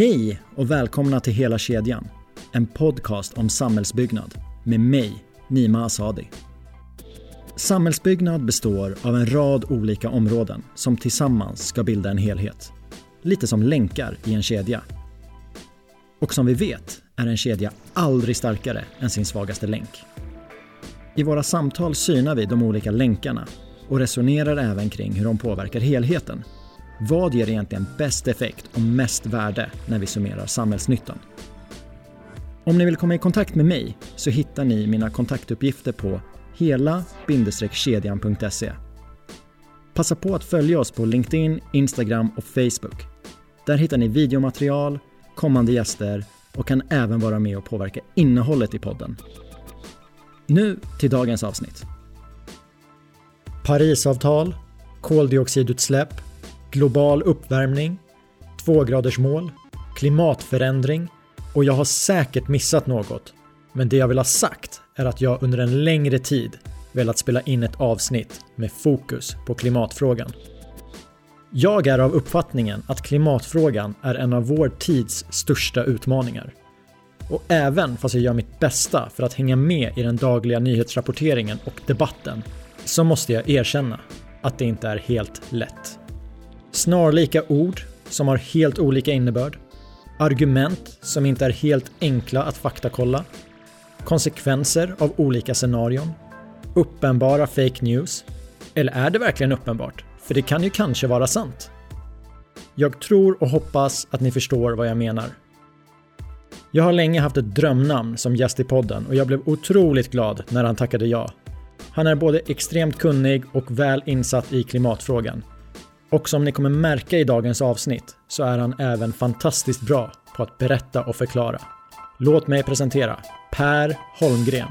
Hej och välkomna till Hela kedjan. En podcast om samhällsbyggnad med mig, Nima Asadi. Samhällsbyggnad består av en rad olika områden som tillsammans ska bilda en helhet. Lite som länkar i en kedja. Och som vi vet är en kedja aldrig starkare än sin svagaste länk. I våra samtal synar vi de olika länkarna och resonerar även kring hur de påverkar helheten. Vad ger egentligen bäst effekt och mest värde när vi summerar samhällsnyttan? Om ni vill komma i kontakt med mig så hittar ni mina kontaktuppgifter på hela-kedjan.se. Passa på att följa oss på LinkedIn, Instagram och Facebook. Där hittar ni videomaterial, kommande gäster och kan även vara med och påverka innehållet i podden. Nu till dagens avsnitt. Parisavtal, koldioxidutsläpp, global uppvärmning, tvågradersmål, klimatförändring och jag har säkert missat något. Men det jag vill ha sagt är att jag under en längre tid velat spela in ett avsnitt med fokus på klimatfrågan. Jag är av uppfattningen att klimatfrågan är en av vår tids största utmaningar. Och även fast jag gör mitt bästa för att hänga med i den dagliga nyhetsrapporteringen och debatten så måste jag erkänna att det inte är helt lätt. Snarlika ord som har helt olika innebörd, argument som inte är helt enkla att faktakolla, konsekvenser av olika scenarion, uppenbara fake news. Eller är det verkligen uppenbart? För det kan ju kanske vara sant. Jag tror och hoppas att ni förstår vad jag menar. Jag har länge haft ett drömnamn som gäst i podden och jag blev otroligt glad när han tackade ja. Han är både extremt kunnig och väl insatt i klimatfrågan. Och som ni kommer märka i dagens avsnitt så är han även fantastiskt bra på att berätta och förklara. Låt mig presentera Per Holmgren.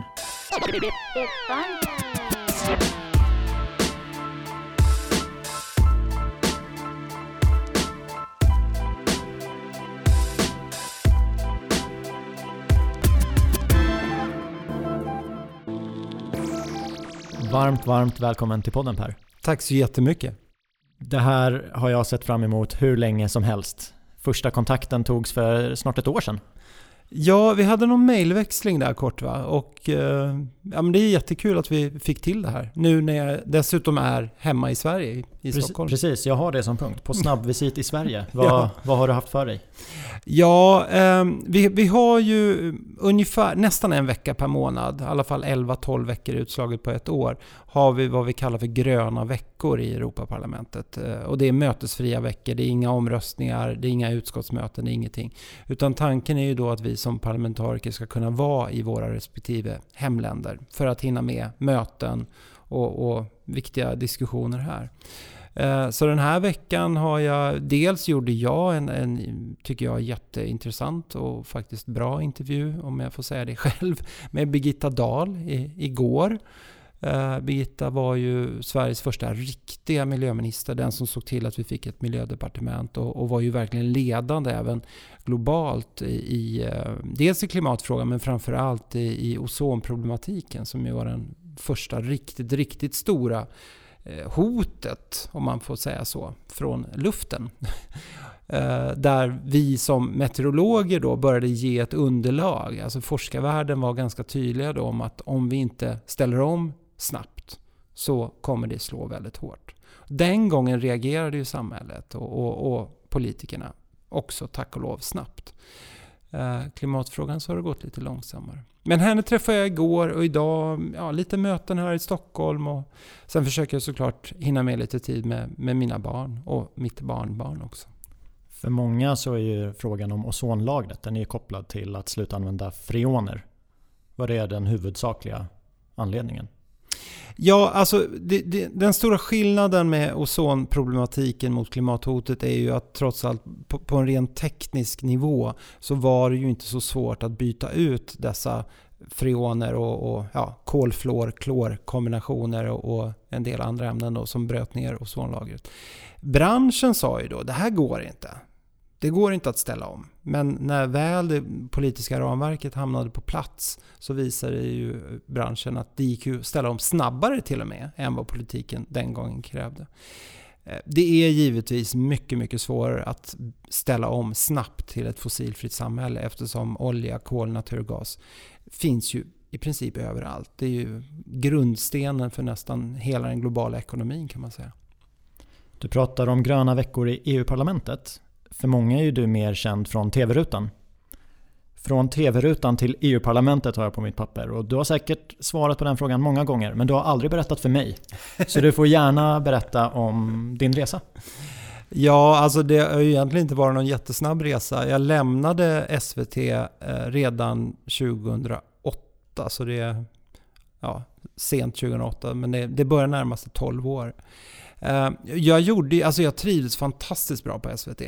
Varmt, varmt välkommen till podden Per. Tack så jättemycket. Det här har jag sett fram emot hur länge som helst. Första kontakten togs för snart ett år sedan. Ja, vi hade någon mejlväxling där kort va. Och eh, ja, men det är jättekul att vi fick till det här. Nu när jag dessutom är hemma i Sverige, i precis, Stockholm. Precis, jag har det som punkt. På snabbvisit i Sverige. Vad, ja. vad har du haft för dig? Ja, eh, vi, vi har ju ungefär nästan en vecka per månad, i alla fall 11-12 veckor utslaget på ett år, har vi vad vi kallar för gröna veckor i Europaparlamentet. Eh, och det är mötesfria veckor, det är inga omröstningar, det är inga utskottsmöten, det är ingenting. Utan tanken är ju då att vi som parlamentariker ska kunna vara i våra respektive hemländer för att hinna med möten och, och viktiga diskussioner här. Eh, så den här veckan har jag, dels gjorde jag en, en, tycker jag, jätteintressant och faktiskt bra intervju, om jag får säga det själv, med Birgitta Dahl i, igår. Uh, Birgitta var ju Sveriges första riktiga miljöminister, den som såg till att vi fick ett miljödepartement och, och var ju verkligen ledande även globalt i, i uh, dels i klimatfrågan men framförallt i, i ozonproblematiken som ju var den första riktigt, riktigt stora eh, hotet, om man får säga så, från luften. Eh, där vi som meteorologer då började ge ett underlag. Alltså forskarvärlden var ganska tydliga då om att om vi inte ställer om snabbt så kommer det slå väldigt hårt. Den gången reagerade ju samhället och, och, och politikerna också tack och lov snabbt. Eh, klimatfrågan så har det gått lite långsammare. Men henne träffade jag igår och idag, ja, lite möten här i Stockholm och sen försöker jag såklart hinna med lite tid med, med mina barn och mitt barnbarn också. För många så är ju frågan om ozonlagret den är kopplad till att sluta använda freoner. Vad är den huvudsakliga anledningen? Ja, alltså det, det, den stora skillnaden med ozonproblematiken mot klimathotet är ju att trots allt på, på en rent teknisk nivå så var det ju inte så svårt att byta ut dessa freoner och, och ja, kolfluor, klorkombinationer och, och en del andra ämnen då, som bröt ner ozonlagret. Branschen sa ju då, det här går inte. Det går inte att ställa om. Men när väl det politiska ramverket hamnade på plats så visade ju branschen att det gick att ställa om snabbare till och med än vad politiken den gången krävde. Eh, det är givetvis mycket, mycket svårare att ställa om snabbt till ett fossilfritt samhälle eftersom olja, kol, naturgas finns ju i princip överallt. Det är ju grundstenen för nästan hela den globala ekonomin kan man säga. Du pratar om gröna veckor i EU-parlamentet. För många är ju du mer känd från TV-rutan. Från TV-rutan till EU-parlamentet har jag på mitt papper och du har säkert svarat på den frågan många gånger men du har aldrig berättat för mig. Så du får gärna berätta om din resa. Ja, alltså det har ju egentligen inte varit någon jättesnabb resa. Jag lämnade SVT eh, redan 2008 så det är ja, sent 2008 men det, det börjar närma sig 12 år. Eh, jag, gjorde, alltså jag trivdes fantastiskt bra på SVT.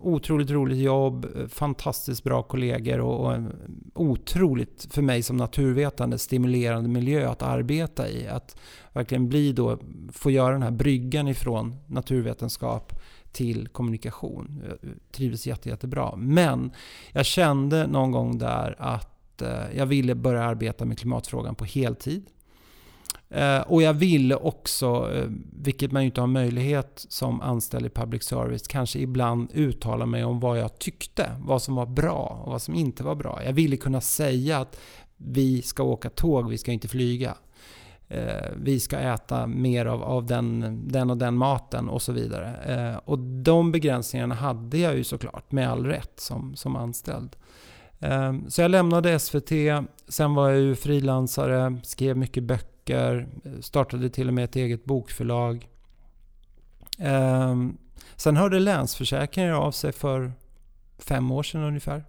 Otroligt roligt jobb, fantastiskt bra kollegor och, en otroligt, för mig som naturvetande, stimulerande miljö att arbeta i. Att verkligen bli då, få göra den här bryggan ifrån naturvetenskap till kommunikation. Jag trivdes jätte, jättebra. Men jag kände någon gång där att eh, jag ville börja arbeta med klimatfrågan på heltid. Eh, och jag ville också, eh, vilket man ju inte har möjlighet som anställd i public service, kanske ibland uttala mig om vad jag tyckte, vad som var bra och vad som inte var bra. Jag ville kunna säga att vi ska åka tåg, vi ska inte flyga. Eh, vi ska äta mer av, av den, den och den maten och så vidare. och de begränsningarna hade jag ju såklart, med all rätt, som, som anställd. så jag lämnade SVT, sen var jag ju frilansare, skrev mycket böcker böcker, eh, startade till och med ett eget bokförlag. Ehm, sen hörde Länsförsäkringar av sig för fem år sedan ungefär.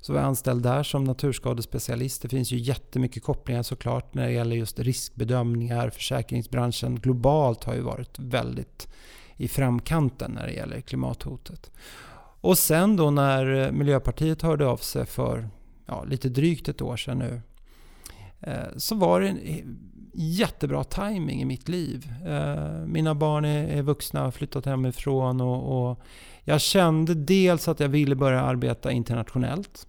Så var jag anställd där som naturskadespecialist. Det finns ju jättemycket kopplingar såklart när det gäller just riskbedömningar. Försäkringsbranschen globalt har ju varit väldigt i framkanten när det gäller klimathotet. Och sen då när Miljöpartiet hörde av sig för ja, lite drygt ett år sedan nu Eh, så var det en eh, jättebra timing i mitt liv. Eh, mina barn är, vuxna, har flyttat hemifrån och, och jag kände dels att jag ville börja arbeta internationellt.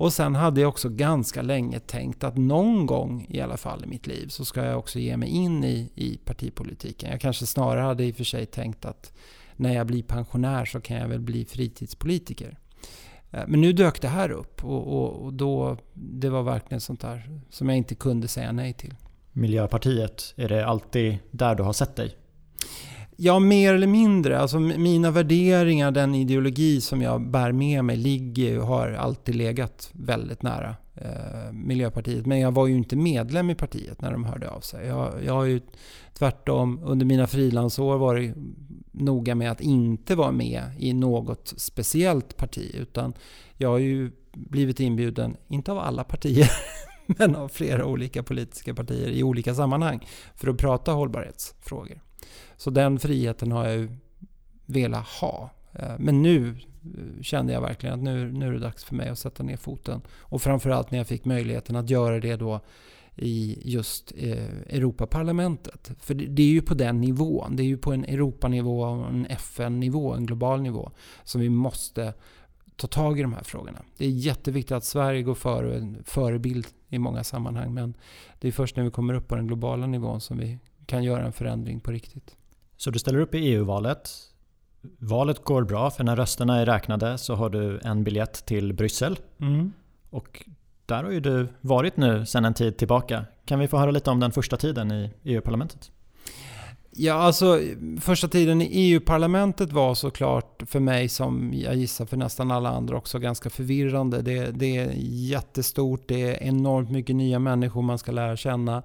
Och sen hade jag också ganska länge tänkt att någon gång i alla fall i mitt liv så ska jag också ge mig in i, i partipolitiken. Jag kanske snarare hade i och för sig tänkt att när jag blir pensionär så kan jag väl bli fritidspolitiker. Eh, men nu dök det här upp och, och, och då, det var verkligen sånt där som jag inte kunde säga nej till. Miljöpartiet? Är det alltid där du har sett dig? Ja, mer eller mindre. Alltså, mina värderingar, den ideologi som jag bär med mig, ligger har alltid legat väldigt nära Eh, Miljöpartiet. Men jag var ju inte medlem i partiet när de hörde av sig. Jag, jag har ju tvärtom under mina frilansår varit noga med att inte vara med i något speciellt parti. Utan jag har ju blivit inbjuden, inte av alla partier, men av flera olika politiska partier i olika sammanhang för att prata hållbarhetsfrågor. Så den friheten har jag ju velat ha. Eh, men nu Eh, kände jag verkligen att nu, nu är det dags för mig att sätta ner foten. Och framförallt när jag fick möjligheten att göra det då i just eh, Europaparlamentet. För det är ju på den nivån, det är ju på en Europanivå, en FN-nivå, en global nivå som vi måste ta tag i de här frågorna. Det är jätteviktigt att Sverige går före och är en förebild i många sammanhang. Men det är först när vi kommer upp på den globala nivån som vi kan göra en förändring på riktigt. Så du ställer upp i EU-valet. Valet går bra för när rösterna är räknade så har du en biljett till Bryssel. Mm. Och där har ju du varit nu sedan en tid tillbaka. Kan vi få höra lite om den första tiden i EU-parlamentet? Ja, alltså första tiden i EU-parlamentet var såklart för mig som jag gissar för nästan alla andra också ganska förvirrande. Det, det är jättestort, det är enormt mycket nya människor man ska lära känna.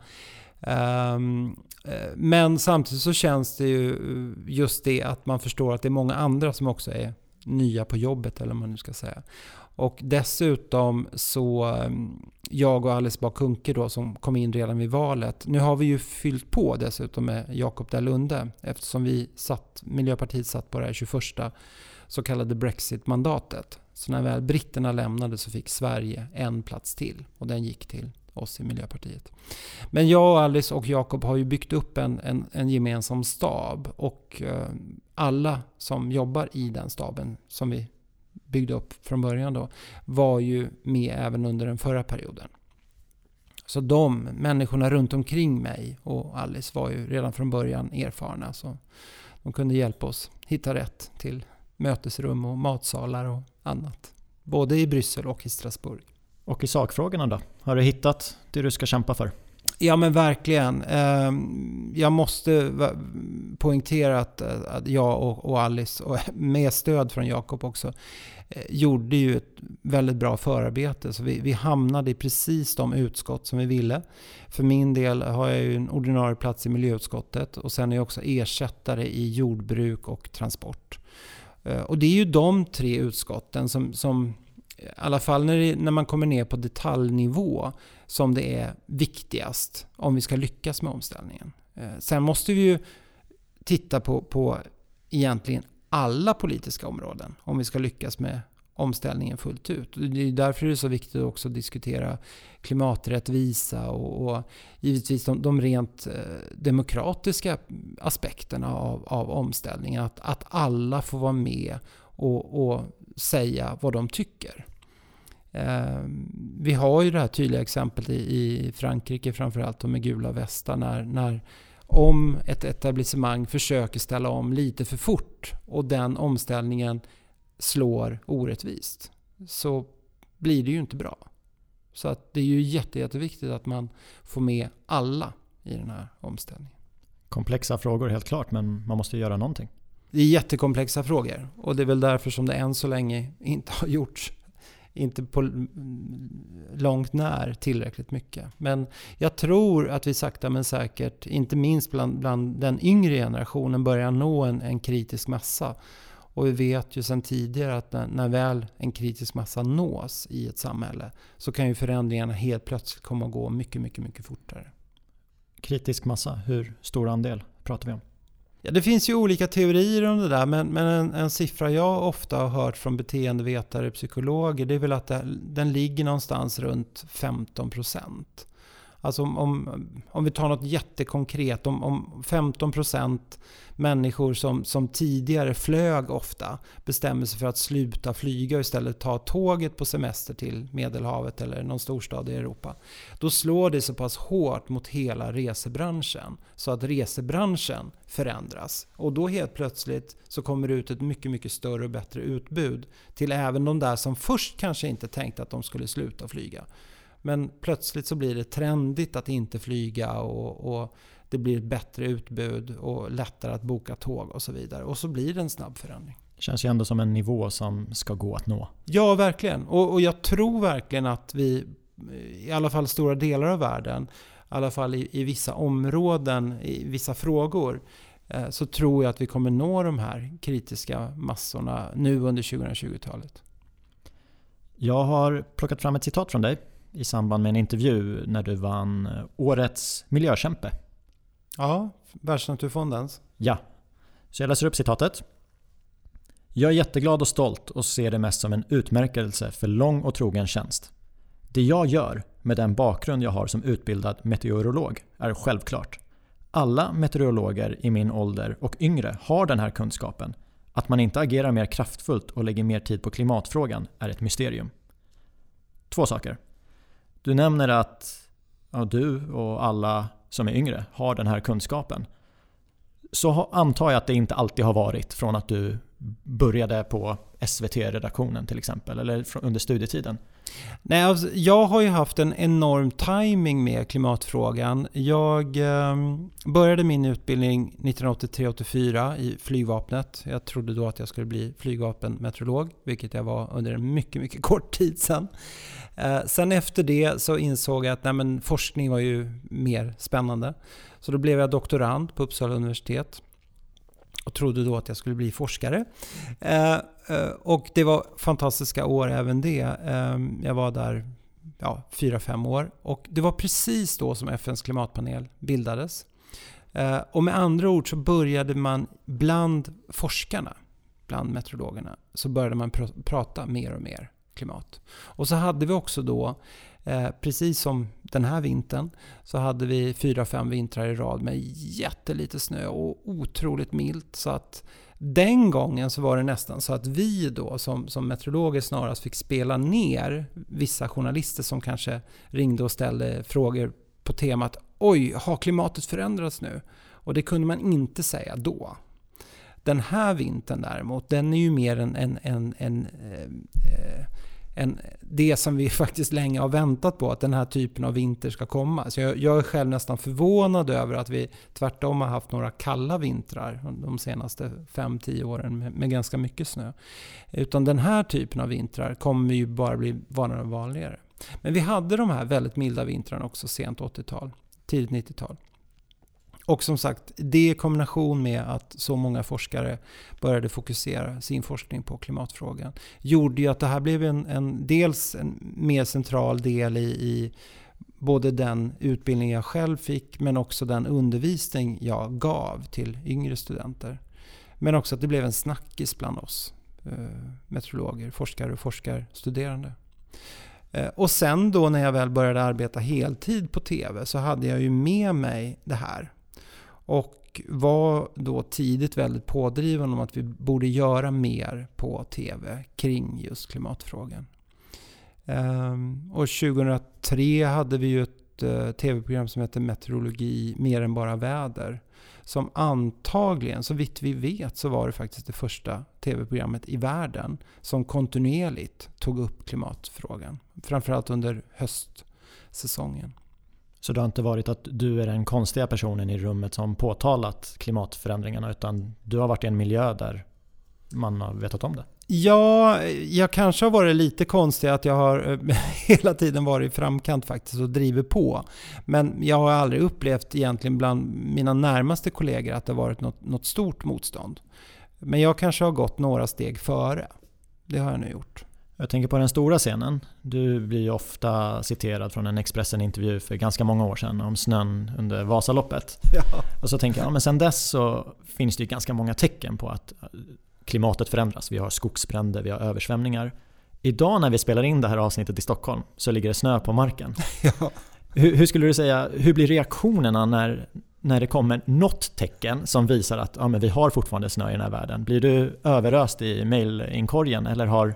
Um, Eh, men samtidigt så känns det ju eh, just det att man förstår att det är många andra som också är nya på jobbet eller vad man nu ska säga. Och dessutom så, eh, jag och Alice Bah Kuhnke då som kom in redan vid valet. Nu har vi ju fyllt på dessutom med Jakob Dalunde eftersom vi satt, Miljöpartiet satt på det här 21 så kallade Brexit-mandatet. Så när väl britterna lämnade så fick Sverige en plats till och den gick till oss i Miljöpartiet. Men jag, och Alice och Jakob har ju byggt upp en, en, en gemensam stab och eh, alla som jobbar i den staben som vi byggde upp från början då, var ju med även under den förra perioden. Så de människorna runt omkring mig och Alice var ju redan från början erfarna. Så De kunde hjälpa oss hitta rätt till mötesrum och matsalar och annat. Både i Bryssel och i Strasbourg. Och i sakfrågorna då? Har du hittat det du ska kämpa för? Ja men verkligen. Ehm, jag måste poängtera eh, att jag och Alice, och med stöd från Jakob också, eh, gjorde ju ett väldigt bra förarbete. Så vi, vi hamnade i precis de utskott som vi ville. För min del har jag ju en ordinarie plats i miljöutskottet och sen är jag också ersättare i jordbruk och transport. Eh, och det är ju de tre utskotten som, som i alla fall när, det, när man kommer ner på detaljnivå, som det är viktigast om vi ska lyckas med omställningen. Eh, sen måste vi ju titta på, på egentligen alla politiska områden om vi ska lyckas med omställningen fullt ut. Det är därför det är så viktigt att också diskutera klimaträttvisa och, och givetvis de, de, rent eh, demokratiska aspekterna av, av omställningen. Att, att alla får vara med och, och säga vad de tycker. Eh, vi har ju det här tydliga exemplet i, i Frankrike framförallt med gula västar när, när om ett etablissemang försöker ställa om lite för fort och den omställningen slår orättvist så blir det ju inte bra. Så att det är ju jätte, jätteviktigt att man får med alla i den här omställningen. Komplexa frågor helt klart, men man måste göra någonting. Det är jättekomplexa frågor och det är väl därför som det än så länge inte har gjorts inte på långt när tillräckligt mycket. Men jag tror att vi sakta men säkert, inte minst bland, bland den yngre generationen, börjar nå en, en kritisk massa. Och vi vet ju sedan tidigare att när, när, väl en kritisk massa nås i ett samhälle så kan ju förändringarna helt plötsligt komma att gå mycket, mycket, mycket fortare. Kritisk massa, hur stor andel pratar vi om? Ja, det finns ju olika teorier om det där, men, men en, en, siffra jag ofta har hört från beteendevetare och psykologer, det är väl att det, den ligger någonstans runt 15 procent. Alltså om, om, om, vi tar något jättekonkret, om, om 15% människor som, som tidigare flög ofta bestämmer sig för att sluta flyga och istället ta tåget på semester till Medelhavet eller någon storstad i Europa. Då slår det så pass hårt mot hela resebranschen så att resebranschen förändras. Och då helt plötsligt så kommer det ut ett mycket, mycket större och bättre utbud till även de där som först kanske inte tänkte att de skulle sluta flyga. Men plötsligt så blir det trendigt att inte flyga och, och, det blir ett bättre utbud och lättare att boka tåg och så vidare. Och så blir det en snabb förändring. Det känns ju ändå som en nivå som ska gå att nå. Ja, verkligen. Och, och jag tror verkligen att vi, i alla fall stora delar av världen, i alla fall i, i vissa områden, i vissa frågor, eh, så tror jag att vi kommer nå de här kritiska massorna nu under 2020-talet. Jag har plockat fram ett citat från dig i samband med en intervju när du vann Årets miljökämpe. Ja, Världsnaturfondens. Ja. Så jag läser upp citatet. Jag är jätteglad och stolt och ser det mest som en utmärkelse för lång och trogen tjänst. Det jag gör med den bakgrund jag har som utbildad meteorolog är självklart. Alla meteorologer i min ålder och yngre har den här kunskapen. Att man inte agerar mer kraftfullt och lägger mer tid på klimatfrågan är ett mysterium. Två saker. Du nämner att ja, du och alla som är yngre har den här kunskapen. Så antar jag att det inte alltid har varit från att du började på SVT-redaktionen till exempel, eller under studietiden? Nej, alltså, jag har ju haft en enorm timing med klimatfrågan. Jag eh, började min utbildning 1983-84 i flygvapnet. Jag trodde då att jag skulle bli flygvapenmeteorolog, vilket jag var under en mycket, mycket kort tid sedan. Eh, sen efter det så insåg jag att nej, men forskning var ju mer spännande. Så då blev jag doktorand på Uppsala universitet och trodde då att jag skulle bli forskare. Eh, eh, och det var fantastiska år även det. Eh, jag var där ja, fyra, fem år. Och det var precis då som FNs klimatpanel bildades. Eh, och med andra ord så började man bland forskarna, bland meteorologerna, så började man pr prata mer och mer klimat. Och så hade vi också då Eh, precis som den här vintern så hade vi fyra, fem vintrar i rad med jättelite snö och otroligt milt. Så att den gången så var det nästan så att vi då som, som meteorologer snarast fick spela ner vissa journalister som kanske ringde och ställde frågor på temat Oj, har klimatet förändrats nu? Och det kunde man inte säga då. Den här vintern däremot, den är ju mer en, en, en, en eh, en, det som vi faktiskt länge har väntat på, att den här typen av vinter ska komma. Så jag, jag är själv nästan förvånad över att vi tvärtom har haft några kalla vintrar de senaste 5-10 åren med, med, ganska mycket snö. Utan den här typen av vintrar kommer ju bara bli vanligare och vanligare. Men vi hade de här väldigt milda vintrarna också sent 80-tal, tidigt 90-tal. Och som sagt, det i kombination med att så många forskare började fokusera sin forskning på klimatfrågan gjorde ju att det här blev en, en dels en mer central del i, i både den utbildning jag själv fick men också den undervisning jag gav till yngre studenter. Men också att det blev en snackis bland oss eh, meteorologer, forskare och forskarstuderande. Eh, och sen då när jag väl började arbeta heltid på TV så hade jag ju med mig det här och var då tidigt väldigt pådrivande om att vi borde göra mer på TV kring just klimatfrågan. Ehm, och 2003 hade vi ju ett eh, TV-program som hette Meteorologi mer än bara väder. Som antagligen, så vitt vi vet, så var det faktiskt det första TV-programmet i världen som kontinuerligt tog upp klimatfrågan. Framförallt under höstsäsongen. Så det har inte varit att du är den konstiga personen i rummet som påtalat klimatförändringarna utan du har varit i en miljö där man har vetat om det? Ja, jag kanske har varit lite konstig att jag har eh, hela tiden varit i framkant faktiskt och drivit på. Men jag har aldrig upplevt egentligen bland mina närmaste kollegor att det varit något, något stort motstånd. Men jag kanske har gått några steg före. Det har jag nu gjort. Jag tänker på den stora scenen. Du blir ju ofta citerad från en Expressen-intervju för ganska många år sedan om snön under Vasaloppet. Ja. Och så tänker jag, ja, men sen dess så finns det ju ganska många tecken på att klimatet förändras. Vi har skogsbränder, vi har översvämningar. Idag när vi spelar in det här avsnittet i Stockholm så ligger det snö på marken. Ja. Hur, hur, skulle du säga, hur blir reaktionerna när, när det kommer något tecken som visar att ja, men vi har fortfarande snö i den här världen? Blir du överöst i mailinkorgen eller har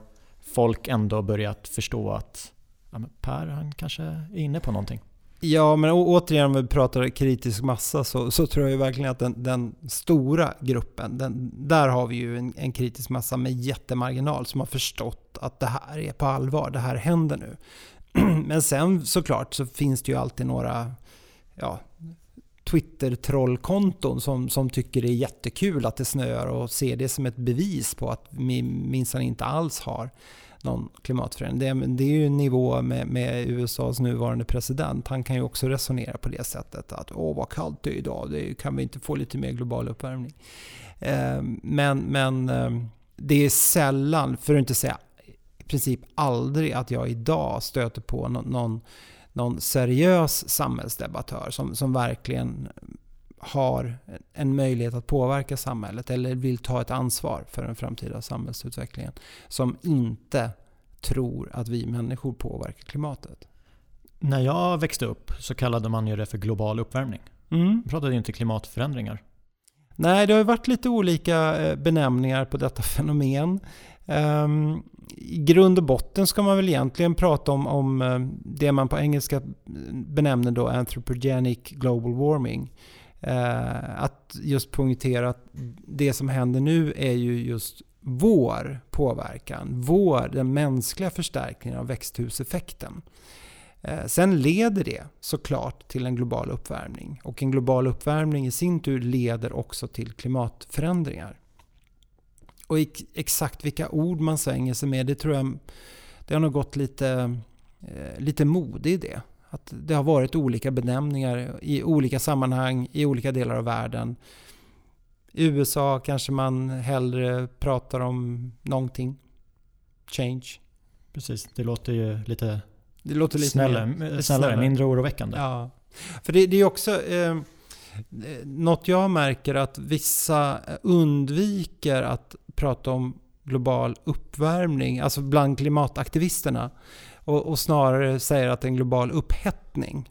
folk ändå börjat förstå att ja, Per han kanske är inne på någonting. Ja, men återigen om vi pratar kritisk massa så, så tror jag verkligen att den, den stora gruppen, den, där har vi ju en, en, kritisk massa med jättemarginal som har förstått att det här är på allvar, det här händer nu. Men sen såklart så finns det ju alltid några ja, Twitter-trollkonton som, som tycker det är jättekul att det snöar och ser det som ett bevis på att vi minsann inte alls har någon klimatförändring. Det, det är ju en nivå med, med, USAs nuvarande president. Han kan ju också resonera på det sättet att åh vad kallt det är idag, det kan vi inte få lite mer global uppvärmning. Eh, men men eh, det är sällan, för att inte säga i princip aldrig, att jag idag stöter på någon, någon någon seriös samhällsdebattör som, som verkligen har en möjlighet att påverka samhället eller vill ta ett ansvar för den framtida samhällsutvecklingen. Som inte tror att vi människor påverkar klimatet. När jag växte upp så kallade man ju det för global uppvärmning. Mm. Man pratade ju inte klimatförändringar. Nej, det har varit lite olika eh, benämningar på detta fenomen. Um, I grund och botten ska man väl egentligen prata om, om eh, det man på engelska benämner då anthropogenic global warming. Eh, att just poängtera att det som händer nu är ju just vår påverkan, vår, den mänskliga förstärkningen av växthuseffekten. Eh, sen leder det såklart till en global uppvärmning och en global uppvärmning i sin tur leder också till klimatförändringar. Och exakt vilka ord man svänger sig med, det tror jag det har nog gått lite, eh, lite mode i det. Att det har varit olika benämningar i olika sammanhang i olika delar av världen. I USA kanske man hellre pratar om någonting. Change. Precis, det låter ju lite, det låter lite snällare, mer, snällare, mindre oroväckande. Ja. För det, det är också... Eh, något jag märker att vissa undviker att prata om global uppvärmning, alltså bland klimataktivisterna. Och, och snarare säger att det är en global upphettning.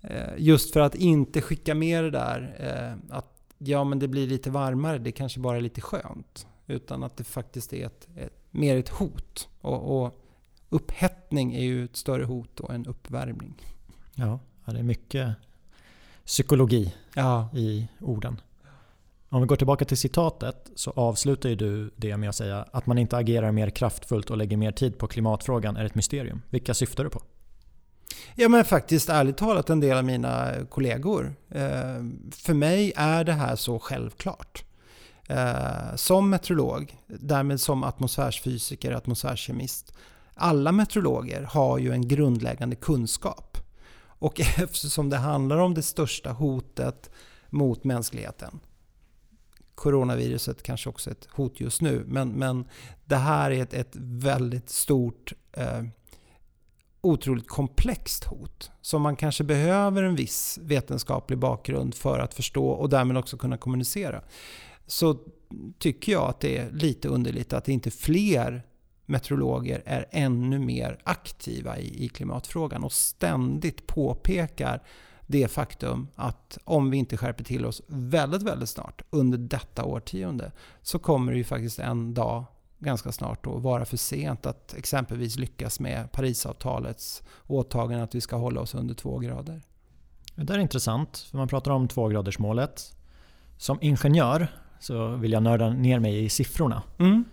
Eh, just för att inte skicka med det där eh, att ja men det blir lite varmare, det kanske bara är lite skönt. Utan att det faktiskt är ett, ett mer ett hot. Och, och, upphettning är ju ett större hot än uppvärmning. Ja, det är mycket psykologi ja. i orden. Om vi går tillbaka till citatet så avslutar ju du det med att säga att man inte agerar mer kraftfullt och lägger mer tid på klimatfrågan är ett mysterium. Vilka syftar du på? Ja men faktiskt ärligt talat en del av mina kollegor. Eh, för mig är det här så självklart. Eh, som meteorolog, därmed som atmosfärsfysiker, atmosfärskemist. Alla meteorologer har ju en grundläggande kunskap. Och eftersom det handlar om det största hotet mot mänskligheten. Coronaviruset kanske också är ett hot just nu, men, men det här är ett, ett väldigt stort eh, otroligt komplext hot som man kanske behöver en viss vetenskaplig bakgrund för att förstå och därmed också kunna kommunicera. Så tycker jag att det är lite underligt att inte fler meteorologer är ännu mer aktiva i, i klimatfrågan och ständigt påpekar det faktum att om vi inte skärper till oss väldigt, väldigt snart under detta årtionde så kommer det ju faktiskt en dag ganska snart då vara för sent att exempelvis lyckas med Parisavtalets åtagande att vi ska hålla oss under två grader. Det där är intressant, för man pratar om tvågradersmålet. Som ingenjör så vill jag nörda ner mig i siffrorna. Mm.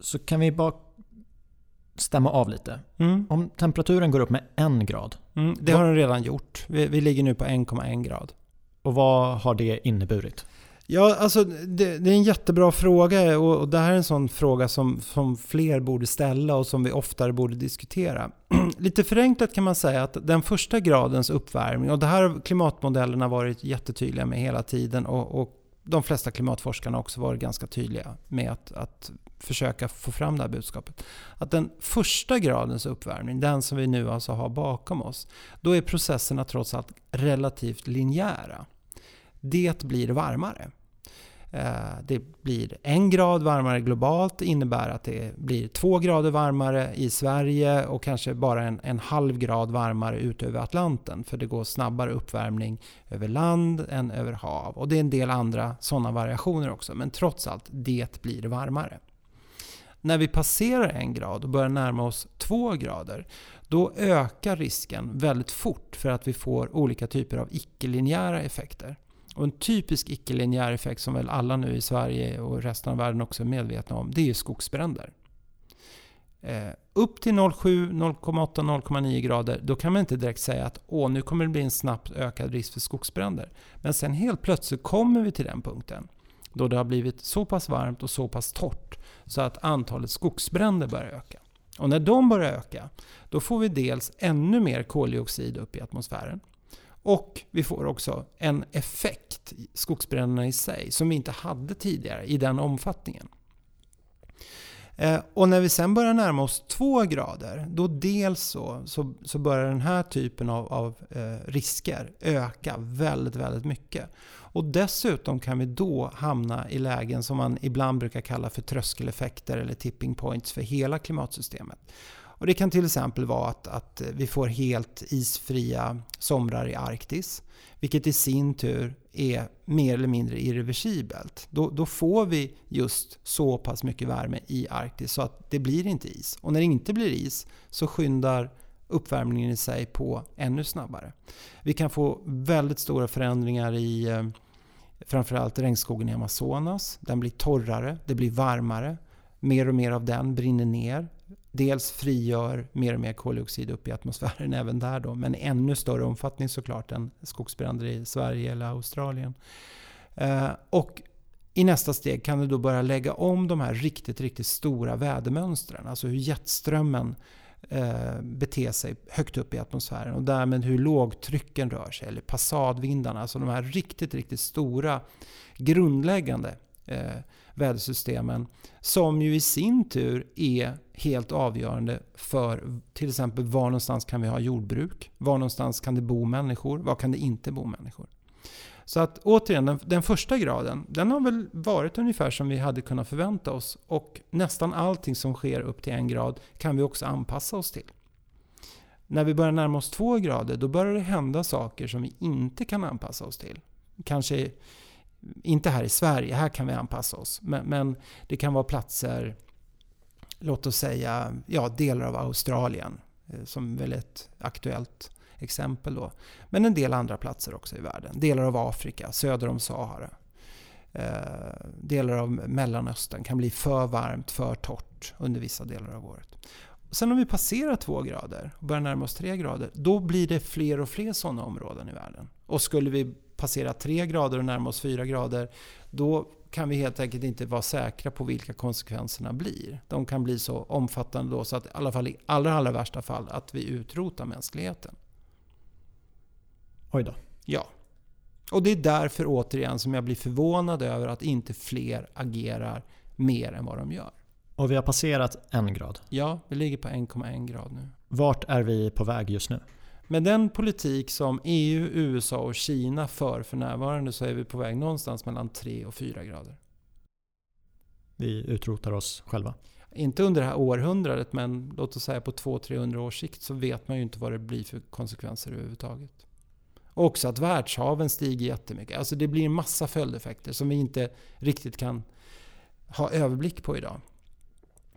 Så kan vi bara stämma av lite. Mm. Om temperaturen går upp med en grad. Mm, det har den redan gjort. Vi, vi ligger nu på 1,1 grad. Och vad har det inneburit? Ja, alltså det, det, är en jättebra fråga och, och det här är en sån fråga som, som fler borde ställa och som vi oftare borde diskutera. Lite förenklat kan man säga att den första gradens uppvärmning, och det här har klimatmodellerna varit jättetydliga med hela tiden och, och de flesta klimatforskarna har också varit ganska tydliga med att, att försöka få fram det här budskapet. Att den första gradens uppvärmning, den som vi nu alltså har bakom oss, då är processerna trots allt relativt linjära. Det blir varmare. Eh, det blir en grad varmare globalt, det innebär att det blir två grader varmare i Sverige och kanske bara en, en halv grad varmare ut över Atlanten. För det går snabbare uppvärmning över land än över hav. Och det är en del andra sådana variationer också. Men trots allt, det blir varmare. När vi passerar en grad och börjar närma oss två grader, då ökar risken väldigt fort för att vi får olika typer av icke-linjära effekter. Och en typisk icke-linjär effekt som väl alla nu i Sverige och resten av världen också är medvetna om, det är skogsbränder. Eh, upp till 0,7, 0,8, 0,9 grader, då kan man inte direkt säga att Åh, nu kommer det bli en snabbt ökad risk för skogsbränder. Men sen helt plötsligt kommer vi till den punkten då det har blivit så pass varmt och så pass torrt så att antalet skogsbränder börjar öka. Och när de börjar öka, då får vi dels ännu mer koldioxid upp i atmosfären. Och vi får också en effekt, skogsbränderna i sig, som vi inte hade tidigare i den omfattningen. Eh, och när vi sen börjar närma oss två grader, då dels så, så, så börjar den här typen av, av eh, risker öka väldigt, väldigt mycket. Och dessutom kan vi då hamna i lägen som man ibland brukar kalla för tröskeleffekter eller tipping points för hela klimatsystemet. Och det kan till exempel vara att, att vi får helt isfria somrar i Arktis. Vilket i sin tur är mer eller mindre irreversibelt. Då, då, får vi just så pass mycket värme i Arktis så att det blir inte is. Och när det inte blir is så skyndar uppvärmningen i sig på ännu snabbare. Vi kan få väldigt stora förändringar i eh, framförallt regnskogen i Amazonas. Den blir torrare, det blir varmare. Mer och mer av den brinner ner dels frigör mer och mer koldioxid upp i atmosfären även där då, men i ännu större omfattning såklart än skogsbränder i Sverige eller Australien. Eh, och i nästa steg kan du då börja lägga om de här riktigt, riktigt stora vädermönstren, alltså hur jetströmmen eh, beter sig högt upp i atmosfären och därmed hur lågtrycken rör sig, eller passadvindarna, alltså de här riktigt, riktigt stora grundläggande eh, vädersystemen som ju i sin tur är helt avgörande för till exempel var någonstans kan vi ha jordbruk? Var någonstans kan det bo människor? Var kan det inte bo människor? Så att återigen, den, den, första graden, den har väl varit ungefär som vi hade kunnat förvänta oss. Och nästan allting som sker upp till en grad kan vi också anpassa oss till. När vi börjar närma oss två grader, då börjar det hända saker som vi inte kan anpassa oss till. Kanske inte här i Sverige, här kan vi anpassa oss. Men, men, det kan vara platser, låt oss säga ja, delar av Australien eh, som väl ett aktuellt exempel då. Men en del andra platser också i världen. Delar av Afrika, söder om Sahara. eh, delar av Mellanöstern kan bli för varmt, för torrt under vissa delar av året. Sen om vi passerar två grader och börjar närma oss tre grader, då blir det fler och fler sådana områden i världen. Och skulle vi passera tre grader och närma oss fyra grader, då kan vi helt enkelt inte vara säkra på vilka konsekvenserna blir. De kan bli så omfattande då så att i alla fall i allra, allra värsta fall att vi utrotar mänskligheten. Oj då. Ja. Och det är därför återigen som jag blir förvånad över att inte fler agerar mer än vad de gör. Och vi har passerat en grad. Ja, vi ligger på 1,1 grad nu. Vart är vi på väg just nu? Med den politik som EU, USA och Kina för för närvarande så är vi på väg någonstans mellan 3 och 4 grader. Vi utrotar oss själva. Inte under det här århundradet men låt oss säga på 200-300 års sikt så vet man ju inte vad det blir för konsekvenser överhuvudtaget. Och också att världshaven stiger jättemycket. Alltså det blir en massa följdeffekter som vi inte riktigt kan ha överblick på idag.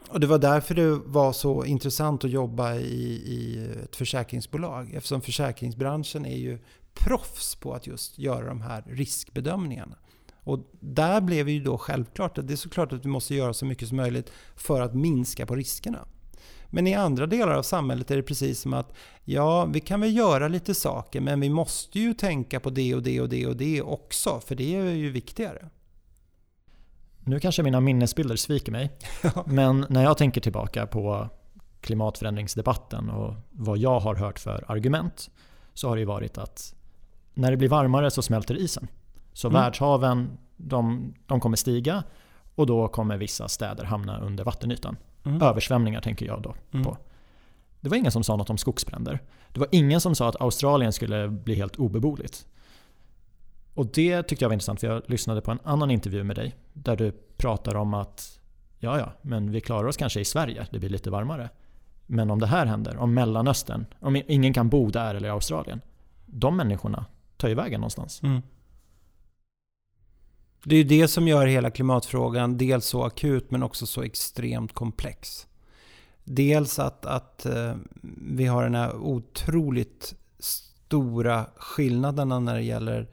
Och det var därför det var så intressant att jobba i, i ett försäkringsbolag. Eftersom försäkringsbranschen är ju proffs på att just göra de här riskbedömningarna. Och där blev det ju då självklart att det är såklart att vi måste göra så mycket som möjligt för att minska på riskerna. Men i andra delar av samhället är det precis som att ja, vi kan väl göra lite saker men vi måste ju tänka på det och det och det och det också för det är ju viktigare. Nu kanske mina minnesbilder sviker mig. men när jag tänker tillbaka på klimatförändringsdebatten och vad jag har hört för argument så har det varit att när det blir varmare så smälter isen. Så mm. världshaven de, de kommer stiga och då kommer vissa städer hamna under vattenytan. Mm. Översvämningar tänker jag då mm. på. Det var ingen som sa något om skogsbränder. Det var ingen som sa att Australien skulle bli helt obeboeligt. Och det tyckte jag var intressant för jag lyssnade på en annan intervju med dig där du pratar om att ja, ja, men vi klarar oss kanske i Sverige, det blir lite varmare. Men om det här händer, om Mellanöstern, om ingen kan bo där eller i Australien. De människorna tar ju vägen någonstans. Mm. Det är ju det som gör hela klimatfrågan dels så akut men också så extremt komplex. Dels att, att eh, vi har den här otroligt stora skillnaderna när det gäller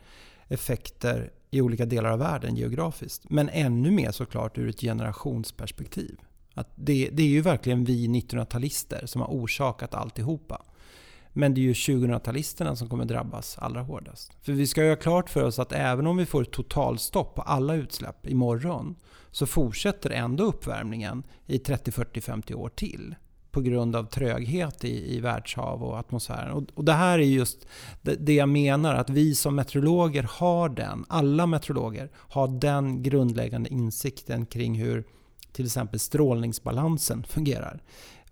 effekter i olika delar av världen geografiskt. Men ännu mer såklart ur ett generationsperspektiv. Att det, det är ju verkligen vi 1900-talister som har orsakat alltihopa. Men det är ju 2000-talisterna som kommer drabbas allra hårdast. För vi ska ju ha klart för oss att även om vi får ett totalstopp på alla utsläpp imorgon så fortsätter ändå uppvärmningen i 30, 40, 50 år till på grund av tröghet i, i världshav och atmosfären. Och, och det här är just det, det, jag menar, att vi som meteorologer har den, alla meteorologer har den grundläggande insikten kring hur till exempel strålningsbalansen fungerar.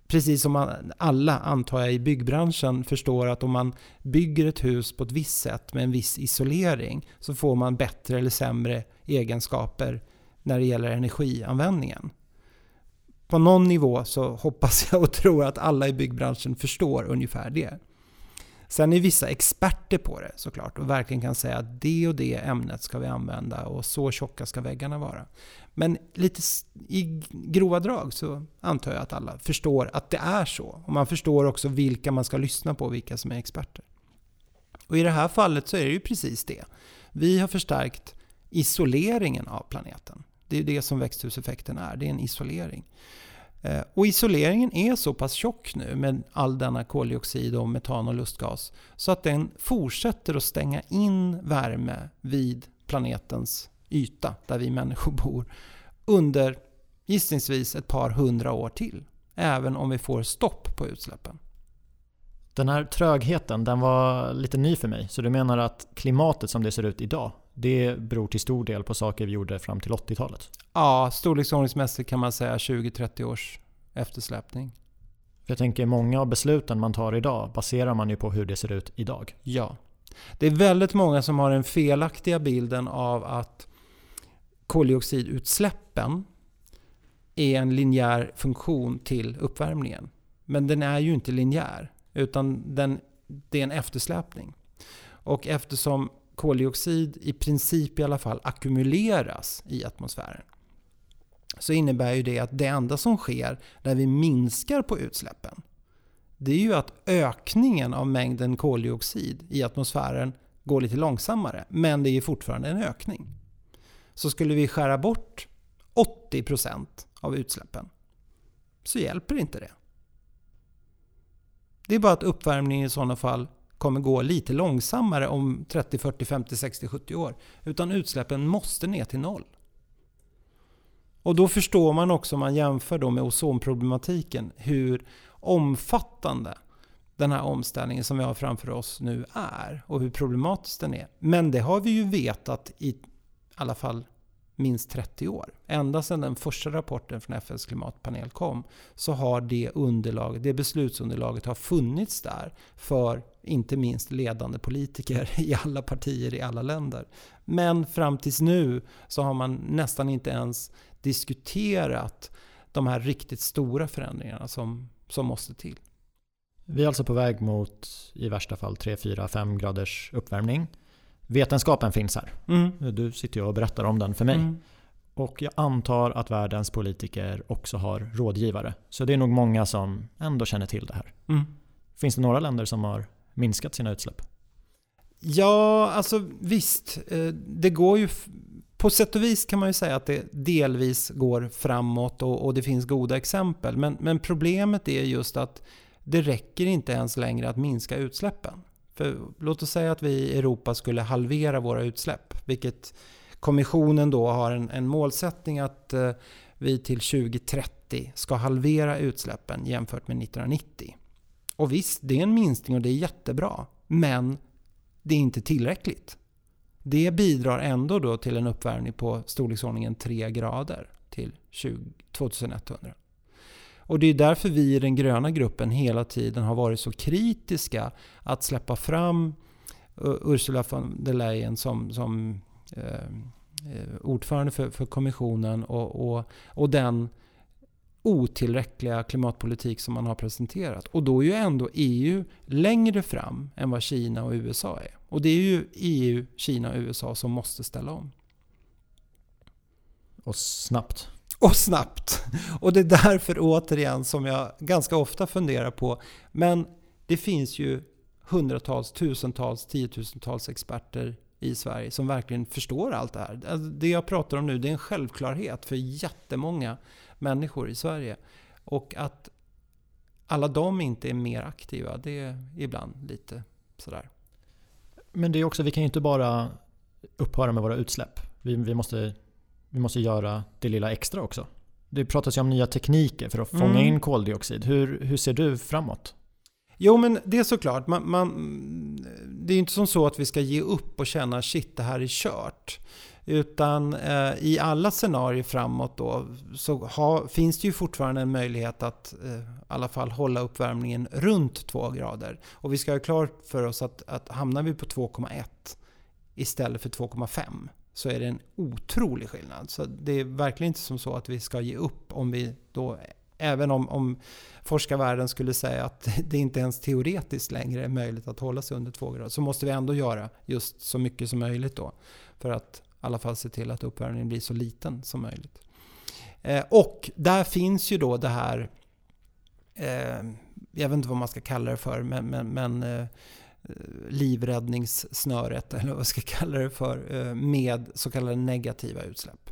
Precis som man, alla, antar jag, i byggbranschen förstår att om man bygger ett hus på ett visst sätt med en viss isolering så får man bättre eller sämre egenskaper när det gäller energianvändningen på någon nivå så hoppas jag och tror att alla i byggbranschen förstår ungefär det. Sen är vissa experter på det såklart och verkligen kan säga att det och det ämnet ska vi använda och så tjocka ska väggarna vara. Men lite i grova drag så antar jag att alla förstår att det är så. Och man förstår också vilka man ska lyssna på, vilka som är experter. Och i det här fallet så är det ju precis det. Vi har förstärkt isoleringen av planeten. Det är det som växthuseffekten är, det är en isolering. Eh, och isoleringen är så pass tjock nu med all denna koldioxid och metan och lustgas så att den fortsätter att stänga in värme vid planetens yta där vi människor bor under gissningsvis ett par hundra år till. Även om vi får stopp på utsläppen. Den här trögheten den var lite ny för mig. Så du menar att klimatet som det ser ut idag det beror till stor del på saker vi gjorde fram till 80-talet. Ja, storleksordningsmässigt kan man säga 20-30 års eftersläpning. Jag tänker många av besluten man tar idag baserar man ju på hur det ser ut idag. Ja. Det är väldigt många som har den felaktiga bilden av att koldioxidutsläppen är en linjär funktion till uppvärmningen. Men den är ju inte linjär, utan den, det är en eftersläpning. Och eftersom koldioxid i princip i alla fall ackumuleras i atmosfären så innebär ju det att det enda som sker när vi minskar på utsläppen det är ju att ökningen av mängden koldioxid i atmosfären går lite långsammare. Men det är ju fortfarande en ökning. så skulle vi skära bort 80% av utsläppen. Så hjälper inte det. Det är bara att uppvärmningen i sådana fall kommer gå lite långsammare om 30, 40, 50, 60, 70 år. Utan utsläppen måste ner till noll. Och då förstår man också om man jämför då med ozonproblematiken hur omfattande den här omställningen som vi har framför oss nu är och hur problematisk den är. Men det har vi ju vetat i alla fall minst 30 år. Ända sedan den första rapporten från FNs klimatpanel kom så har det, underlag, det beslutsunderlaget har funnits där för inte minst ledande politiker i alla partier i alla länder. Men fram tills nu så har man nästan inte ens diskuterat de här riktigt stora förändringarna som, som måste till. Vi är alltså på väg mot i värsta fall 3, 4, 5 graders uppvärmning. Vetenskapen finns här. Mm. Du sitter ju och berättar om den för mig. Mm. Och jag antar att världens politiker också har rådgivare. Så det är nog många som ändå känner till det här. Mm. Finns det några länder som har minskat sina utsläpp? Ja, alltså visst. Eh, det går ju... På sätt och vis kan man ju säga att det delvis går framåt och, och det finns goda exempel. Men, men problemet är just att det räcker inte ens längre att minska utsläppen. För låt oss säga att vi i Europa skulle halvera våra utsläpp, vilket kommissionen då har en, en målsättning att eh, vi till 2030 ska halvera utsläppen jämfört med 1990. Och visst, det är en minskning och det är jättebra. Men det är inte tillräckligt. Det bidrar ändå då till en uppvärmning på storleksordningen 3 grader till 20, 2100. Och det är därför vi i den gröna gruppen hela tiden har varit så kritiska att släppa fram eh, Ursula von der Leyen som, som eh, eh, ordförande för, för kommissionen och, och, och den otillräckliga klimatpolitik som man har presenterat. Och då är ju ändå EU längre fram än vad Kina och USA är. Och det är ju EU, Kina och USA som måste ställa om. Och snabbt. Och snabbt. Och det är därför återigen som jag ganska ofta funderar på, men det finns ju hundratals, tusentals, tiotusentals experter i Sverige som verkligen förstår allt det här. Alltså, det jag pratar om nu det är en självklarhet för jättemånga människor i Sverige. Och att alla de inte är mer aktiva, det är ibland lite sådär. Men det är också, vi kan ju inte bara upphöra med våra utsläpp. Vi, vi måste vi måste göra det lilla extra också. Det pratas ju om nya tekniker för att fånga mm. in koldioxid. Hur, hur ser du framåt? Jo men det är såklart. Man, man, det är inte som så att vi ska ge upp och känna shit det här är kört. Utan eh, i alla scenarier framåt då så ha, finns det ju fortfarande en möjlighet att eh, i alla fall hålla uppvärmningen runt 2 grader. Och vi ska ha klart för oss att, att hamnar vi på 2,1 istället för 2,5 så är det en otrolig skillnad. Så det är verkligen inte som så att vi ska ge upp om vi då Även om, om forskarvärlden skulle säga att det inte ens teoretiskt längre är möjligt att hålla sig under 2 grader så måste vi ändå göra just så mycket som möjligt då. För att alla fall se till att uppvärmningen blir så liten som möjligt. Eh, och där finns ju då det här, eh, jag vet inte vad man ska kalla det för, men, men, men eh, livräddningssnöret, eller vad ska kalla det för, eh, med så kallade negativa utsläpp.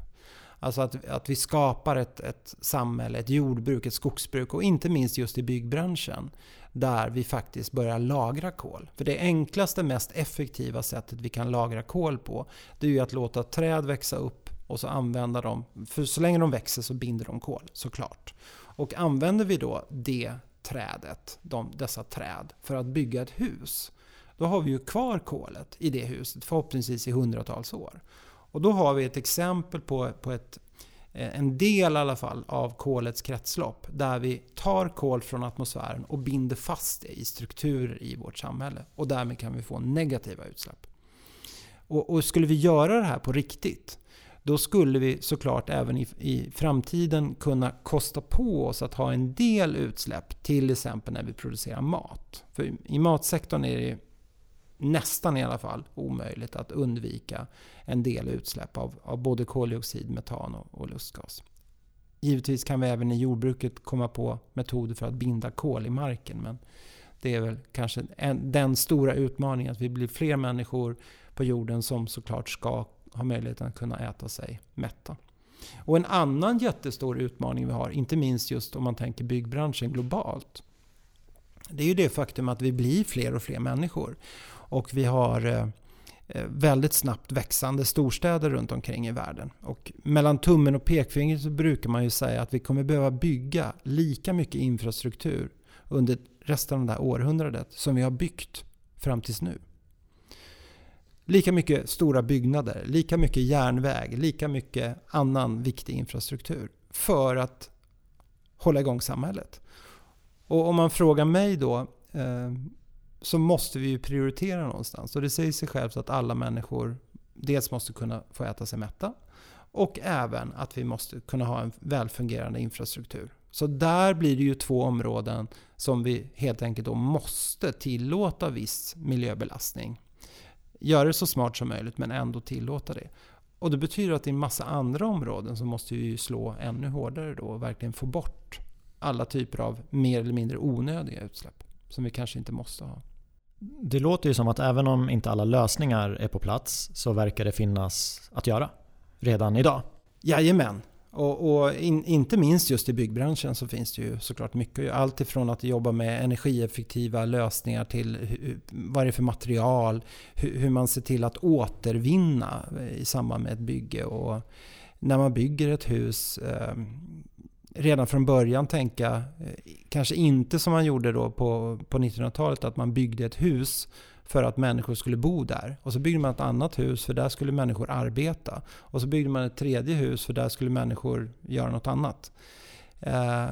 Alltså att, att vi skapar ett, ett samhälle, ett jordbruk, ett skogsbruk och inte minst just i byggbranschen där vi faktiskt börjar lagra kol. För det enklaste, mest effektiva sättet vi kan lagra kol på det är ju att låta träd växa upp och så använda dem. För så länge de växer så binder de kol, såklart. Och använder vi då det trädet, de, dessa träd, för att bygga ett hus då har vi ju kvar kolet i det huset, förhoppningsvis i hundratals år. Och då har vi ett exempel på, på ett, Eh, en del i alla fall av kolets kretslopp där vi tar kol från atmosfären och binder fast det i strukturer i vårt samhälle. Och därmed kan vi få negativa utsläpp. Och, och skulle vi göra det här på riktigt då skulle vi såklart även i, i, framtiden kunna kosta på oss att ha en del utsläpp, till exempel när vi producerar mat. För i matsektorn är det nästan i alla fall omöjligt att undvika en del utsläpp av, av både koldioxid, metan och, och lustgas. Givetvis kan vi även i jordbruket komma på metoder för att binda kol i marken. Men det är väl kanske en, den stora utmaningen att vi blir fler människor på jorden som såklart ska ha möjligheten att kunna äta sig mätta. Och en annan jättestor utmaning vi har, inte minst just om man tänker byggbranschen globalt, det är ju det faktum att vi blir fler och fler människor. Och vi har eh, eh, väldigt snabbt växande storstäder runt omkring i världen. Och mellan tummen och pekfingret så brukar man ju säga att vi kommer behöva bygga lika mycket infrastruktur under resten av det här århundradet som vi har byggt fram tills nu. Lika mycket stora byggnader, lika mycket järnväg, lika mycket annan viktig infrastruktur för att hålla igång samhället. Och om man frågar mig då eh, så måste vi ju prioritera någonstans. Och det säger sig självt att alla människor dels måste kunna få äta sig mätta och även att vi måste kunna ha en välfungerande infrastruktur. Så där blir det ju två områden som vi helt enkelt då måste tillåta viss miljöbelastning. Göra det så smart som möjligt men ändå tillåta det. Och det betyder att i en massa andra områden så måste vi slå ännu hårdare då och verkligen få bort alla typer av mer eller mindre onödiga utsläpp som vi kanske inte måste ha. Det låter ju som att även om inte alla lösningar är på plats så verkar det finnas att göra redan idag. Jajamän. Och, och in, inte minst just i byggbranschen så finns det ju såklart mycket. Allt ifrån att jobba med energieffektiva lösningar till hur, vad är för material, hur, hur, man ser till att återvinna i samband med ett bygge. Och när man bygger ett hus, eh, redan från början tänka, eh, kanske inte som man gjorde då på, på 1900-talet, att man byggde ett hus för att människor skulle bo där. Och så byggde man ett annat hus för där skulle människor arbeta. Och så byggde man ett tredje hus för där skulle människor göra något annat. Eh,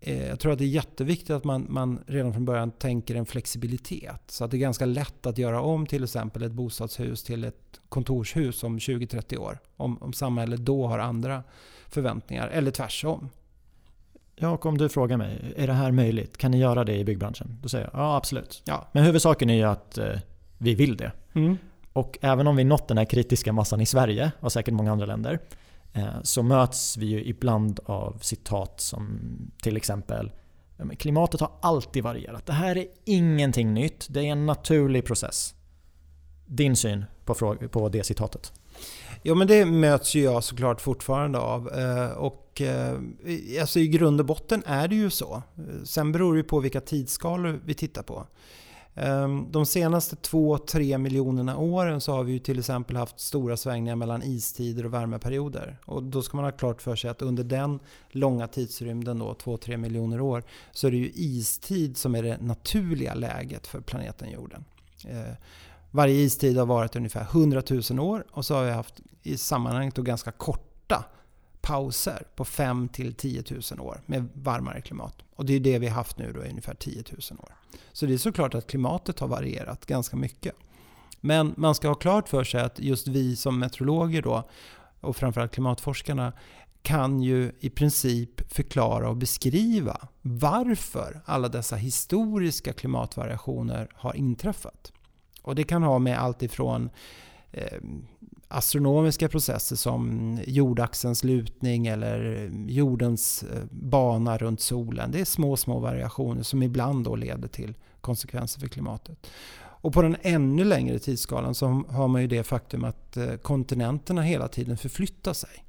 eh jag tror att det är jätteviktigt att man, man, redan från början tänker en flexibilitet. Så att det är ganska lätt att göra om till exempel ett bostadshus till ett kontorshus om 20-30 år. Om, om samhället då har andra förväntningar. Eller tvärtom. Ja, och om du frågar mig, är det här möjligt? Kan ni göra det i byggbranschen? Då säger jag, ja absolut. Ja. Men huvudsaken är ju att eh, vi vill det. Mm. Och även om vi nått den här kritiska massan i Sverige, och säkert många andra länder, eh, så möts vi ju ibland av citat som till exempel Klimatet har alltid varierat. Det här är ingenting nytt. Det är en naturlig process. Din syn på, på det citatet? Jo men det möts ju jag såklart fortfarande av. Eh, och eh, alltså i grund och botten är det ju så. Sen beror det på vilka tidsskalor vi tittar på. Ehm, de senaste 2-3 miljonerna åren så har vi ju till exempel haft stora svängningar mellan istider och värmeperioder. Och då ska man ha klart för sig att under den långa tidsrymden, 2-3 miljoner år, så är det ju istid som är det naturliga läget för planeten jorden. Eh, varje istid har varit ungefär 100 000 år och så har vi haft i sammanhanget då ganska korta pauser på 5 till 10 000 år med varmare klimat. Och det är det vi har haft nu då i ungefär 10 000 år. Så det är såklart att klimatet har varierat ganska mycket. Men man ska ha klart för sig att just vi som meteorologer då och framförallt klimatforskarna kan ju i princip förklara och beskriva varför alla dessa historiska klimatvariationer har inträffat. Och det kan ha med allt ifrån eh, astronomiska processer som jordaxelns lutning eller jordens eh, bana runt solen. Det är små, små variationer som ibland då leder till konsekvenser för klimatet. Och på den ännu längre tidsskalan så har man ju det faktum att eh, kontinenterna hela tiden förflyttar sig.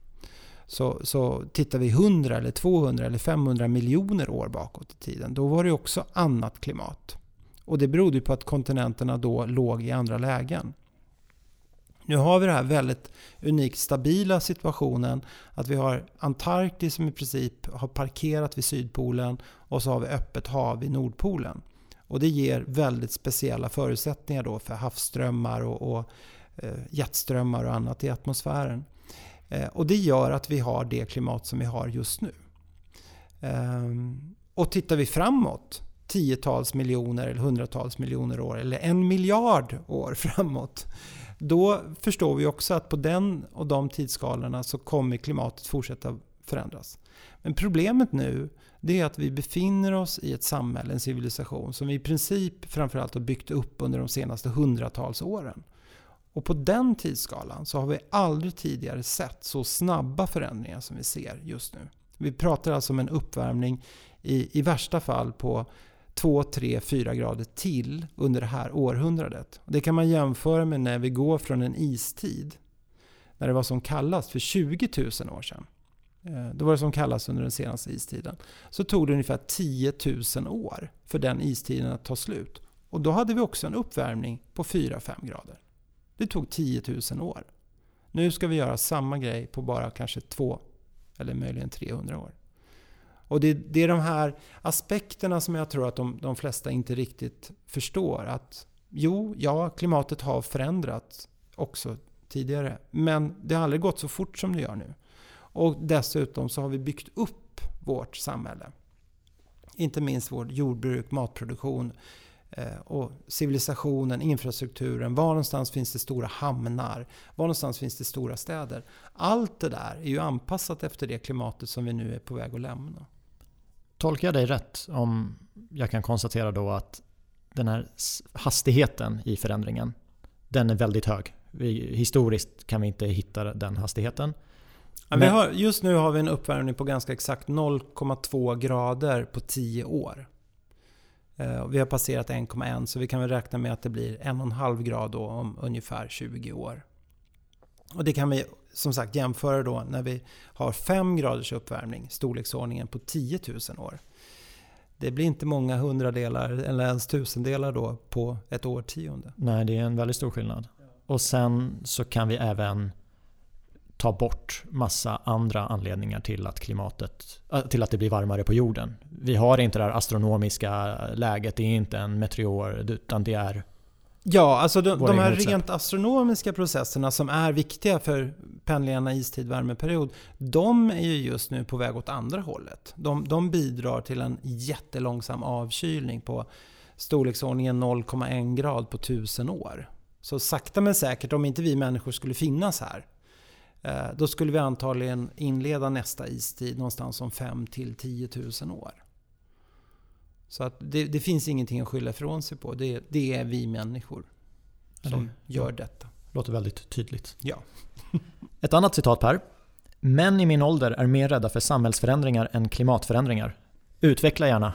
Så, så tittar vi 100 eller 200 eller 500 miljoner år bakåt i tiden, då var det också annat klimat. Och det berodde på att kontinenterna då låg i andra lägen. Nu har vi den här väldigt unikt stabila situationen att vi har Antarktis som i princip har parkerat vid Sydpolen och så har vi öppet hav vid Nordpolen. Och det ger väldigt speciella förutsättningar då för havsströmmar och, och eh, jetströmmar och annat i atmosfären. Eh, och det gör att vi har det klimat som vi har just nu. Eh, och tittar vi framåt tiotals miljoner eller hundratals miljoner år eller en miljard år framåt. Då förstår vi också att på den och de tidsskalorna så kommer klimatet fortsätta förändras. Men problemet nu det är att vi befinner oss i ett samhälle, en civilisation som vi i princip framförallt har byggt upp under de senaste hundratals åren. Och på den tidsskalan så har vi aldrig tidigare sett så snabba förändringar som vi ser just nu. Vi pratar alltså om en uppvärmning i, i värsta fall på 2, 3, 4 grader till under det här århundradet. Det kan man jämföra med när vi går från en istid när det var som kallast för 20 000 år sedan. Eh, då var det som kallast under den senaste istiden. Så tog det ungefär 10 000 år för den istiden att ta slut. Och då hade vi också en uppvärmning på 4-5 grader. Det tog 10 000 år. Nu ska vi göra samma grej på bara kanske två eller möjligen 300 år. Och det, det, är de här aspekterna som jag tror att de, de flesta inte riktigt förstår. Att jo, ja, klimatet har förändrats också tidigare. Men det har aldrig gått så fort som det gör nu. Och dessutom så har vi byggt upp vårt samhälle. Inte minst vårt jordbruk, matproduktion eh, och civilisationen, infrastrukturen. Var någonstans finns det stora hamnar? Var någonstans finns det stora städer? Allt det där är ju anpassat efter det klimatet som vi nu är på väg att lämna. Tolkar jag dig rätt om jag kan konstatera då att den här hastigheten i förändringen, den är väldigt hög. Vi, historiskt kan vi inte hitta den hastigheten. Men, Men har, just nu har vi en uppvärmning på ganska exakt 0,2 grader på 10 år. Eh, vi har passerat 1,1 så vi kan väl räkna med att det blir 1,5 grad då om ungefär 20 år. Och det kan vi som sagt jämföra då när vi har 5 graders uppvärmning, storleksordningen på 10 000 år. Det blir inte många hundradelar eller ens tusendelar då på ett årtionde. Nej, det är en väldigt stor skillnad. Och sen så kan vi även ta bort massa andra anledningar till att klimatet äh, till att det blir varmare på jorden. Vi har inte det här astronomiska läget, det är inte en meteor utan det är Ja, alltså de, de här rent astronomiska processerna som är viktiga för pendlingarna istid-värmeperiod, de är ju just nu på väg åt andra hållet. De, de bidrar till en jättelångsam avkylning på storleksordningen 0,1 grad på tusen år. Så sakta men säkert, om inte vi människor skulle finnas här, eh, då skulle vi antagligen inleda nästa istid någonstans om 5 till 10 000 år. Så att det, det, finns ingenting att skylla ifrån sig på. Det, det är vi människor som det, gör detta. Låter väldigt tydligt. Ja. Ett annat citat Per. Män i min ålder är mer rädda för samhällsförändringar än klimatförändringar. Utveckla gärna.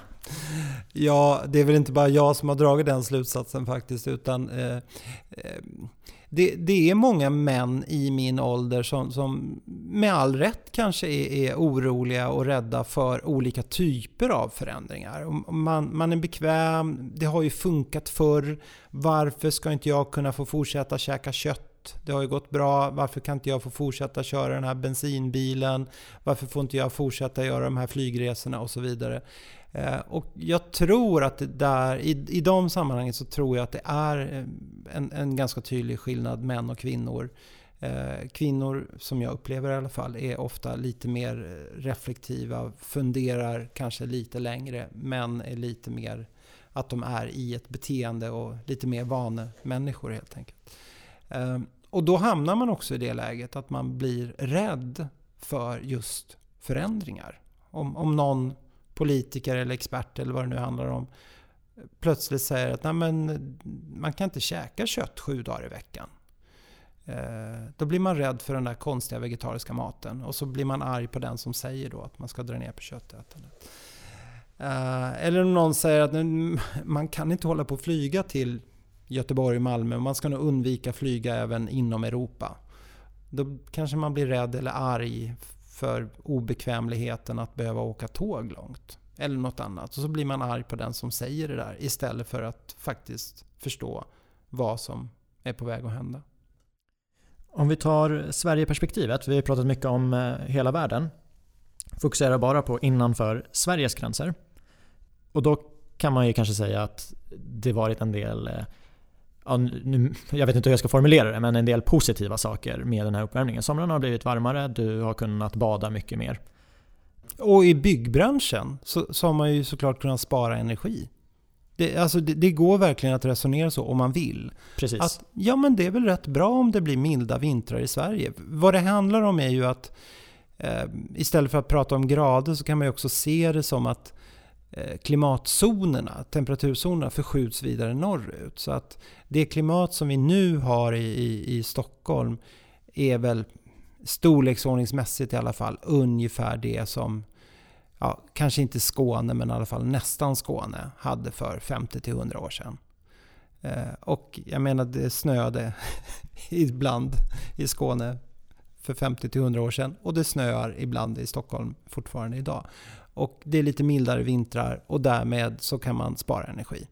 Ja, det är väl inte bara jag som har dragit den slutsatsen faktiskt. Utan eh, eh, det, det, är många män i min ålder som, som med all rätt kanske är, är, oroliga och rädda för olika typer av förändringar. Man, man är bekväm, det har ju funkat förr. Varför ska inte jag kunna få fortsätta käka kött? Det har ju gått bra. Varför kan inte jag få fortsätta köra den här bensinbilen? Varför får inte jag fortsätta göra de här flygresorna och så vidare? Eh, och jag tror att det där, i, i de sammanhangen så tror jag att det är eh, en, en ganska tydlig skillnad män och kvinnor. Eh, kvinnor, som jag upplever i alla fall, är ofta lite mer reflektiva, funderar kanske lite längre. Män är lite mer att de är i ett beteende och lite mer vanemänniskor helt enkelt. Eh, och då hamnar man också i det läget att man blir rädd för just förändringar. Om, om någon politiker eller expert eller vad det nu handlar om plötsligt säger att Nej, men, man kan inte käka kött sju dagar i veckan. Eh, då blir man rädd för den där konstiga vegetariska maten och så blir man arg på den som säger då att man ska dra ner på köttätandet. Eh, eller om någon säger att man kan inte hålla på att flyga till Göteborg och Malmö. Man ska nog undvika flyga även inom Europa. Då kanske man blir rädd eller arg för obekvämligheten att behöva åka tåg långt. Eller något annat. Och så blir man arg på den som säger det där istället för att faktiskt förstå vad som är på väg att hända. Om vi tar Sverigeperspektivet, vi har pratat mycket om eh, hela världen. Fokuserar bara på innanför Sveriges gränser. Och då kan man ju kanske säga att det varit en del eh, ja, nu, jag vet inte hur jag ska formulera det, men en del positiva saker med den här uppvärmningen. Somrarna har blivit varmare, du har kunnat bada mycket mer. Och i byggbranschen så, så har man ju såklart kunnat spara energi. Det, alltså det, det, går verkligen att resonera så om man vill. Precis. Att, ja men det är väl rätt bra om det blir milda vintrar i Sverige. Vad det handlar om är ju att eh, istället för att prata om grader så kan man ju också se det som att Eh, klimatzonerna, temperaturzonerna förskjuts vidare norrut. Så att det klimat som vi nu har i, i, i Stockholm är väl storleksordningsmässigt i alla fall ungefär det som, ja, kanske inte Skåne men i alla fall nästan Skåne hade för 50-100 år sedan. Eh, och jag menar det snöade ibland i Skåne för 50-100 år sedan och det snöar ibland i Stockholm fortfarande idag. Och det är lite mildare vintrar och därmed så kan man spara energi.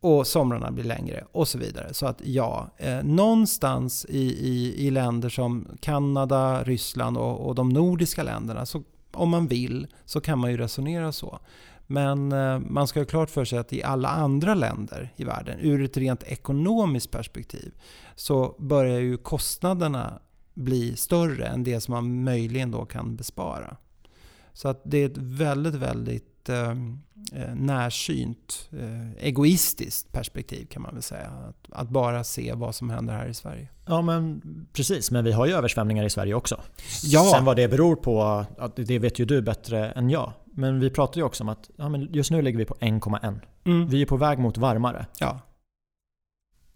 Och somrarna blir längre och så vidare. Så att ja, eh, någonstans i, i, i länder som Kanada, Ryssland och, och de nordiska länderna, så om man vill, så kan man ju resonera så. Men eh, man ska ha klart för sig att i alla andra länder i världen, ur ett rent ekonomiskt perspektiv, så börjar ju kostnaderna bli större än det som man möjligen då kan bespara. Så att det är ett väldigt, väldigt eh, eh, närsynt, eh, egoistiskt perspektiv kan man väl säga. Att, att, bara se vad som händer här i Sverige. Ja men precis, men vi har ju översvämningar i Sverige också. Ja. Sen vad det beror på, det vet ju du bättre än jag. Men vi pratar ju också om att ja, men just nu ligger vi på 1,1. Mm. Vi är på väg mot varmare. Ja.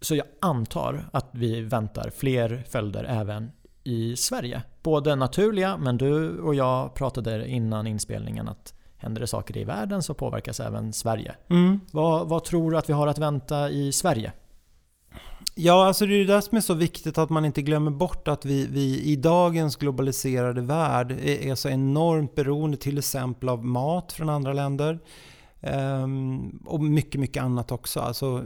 Så jag antar att vi väntar fler följder även i Sverige. Både naturliga, men du och jag pratade innan inspelningen att händer det saker i världen så påverkas även Sverige. Mm. Vad, vad tror du att vi har att vänta i Sverige? Ja, alltså det är det som är så viktigt att man inte glömmer bort att vi, vi i dagens globaliserade värld är, är så enormt beroende till exempel av mat från andra länder. Um, och mycket, mycket annat också. Alltså,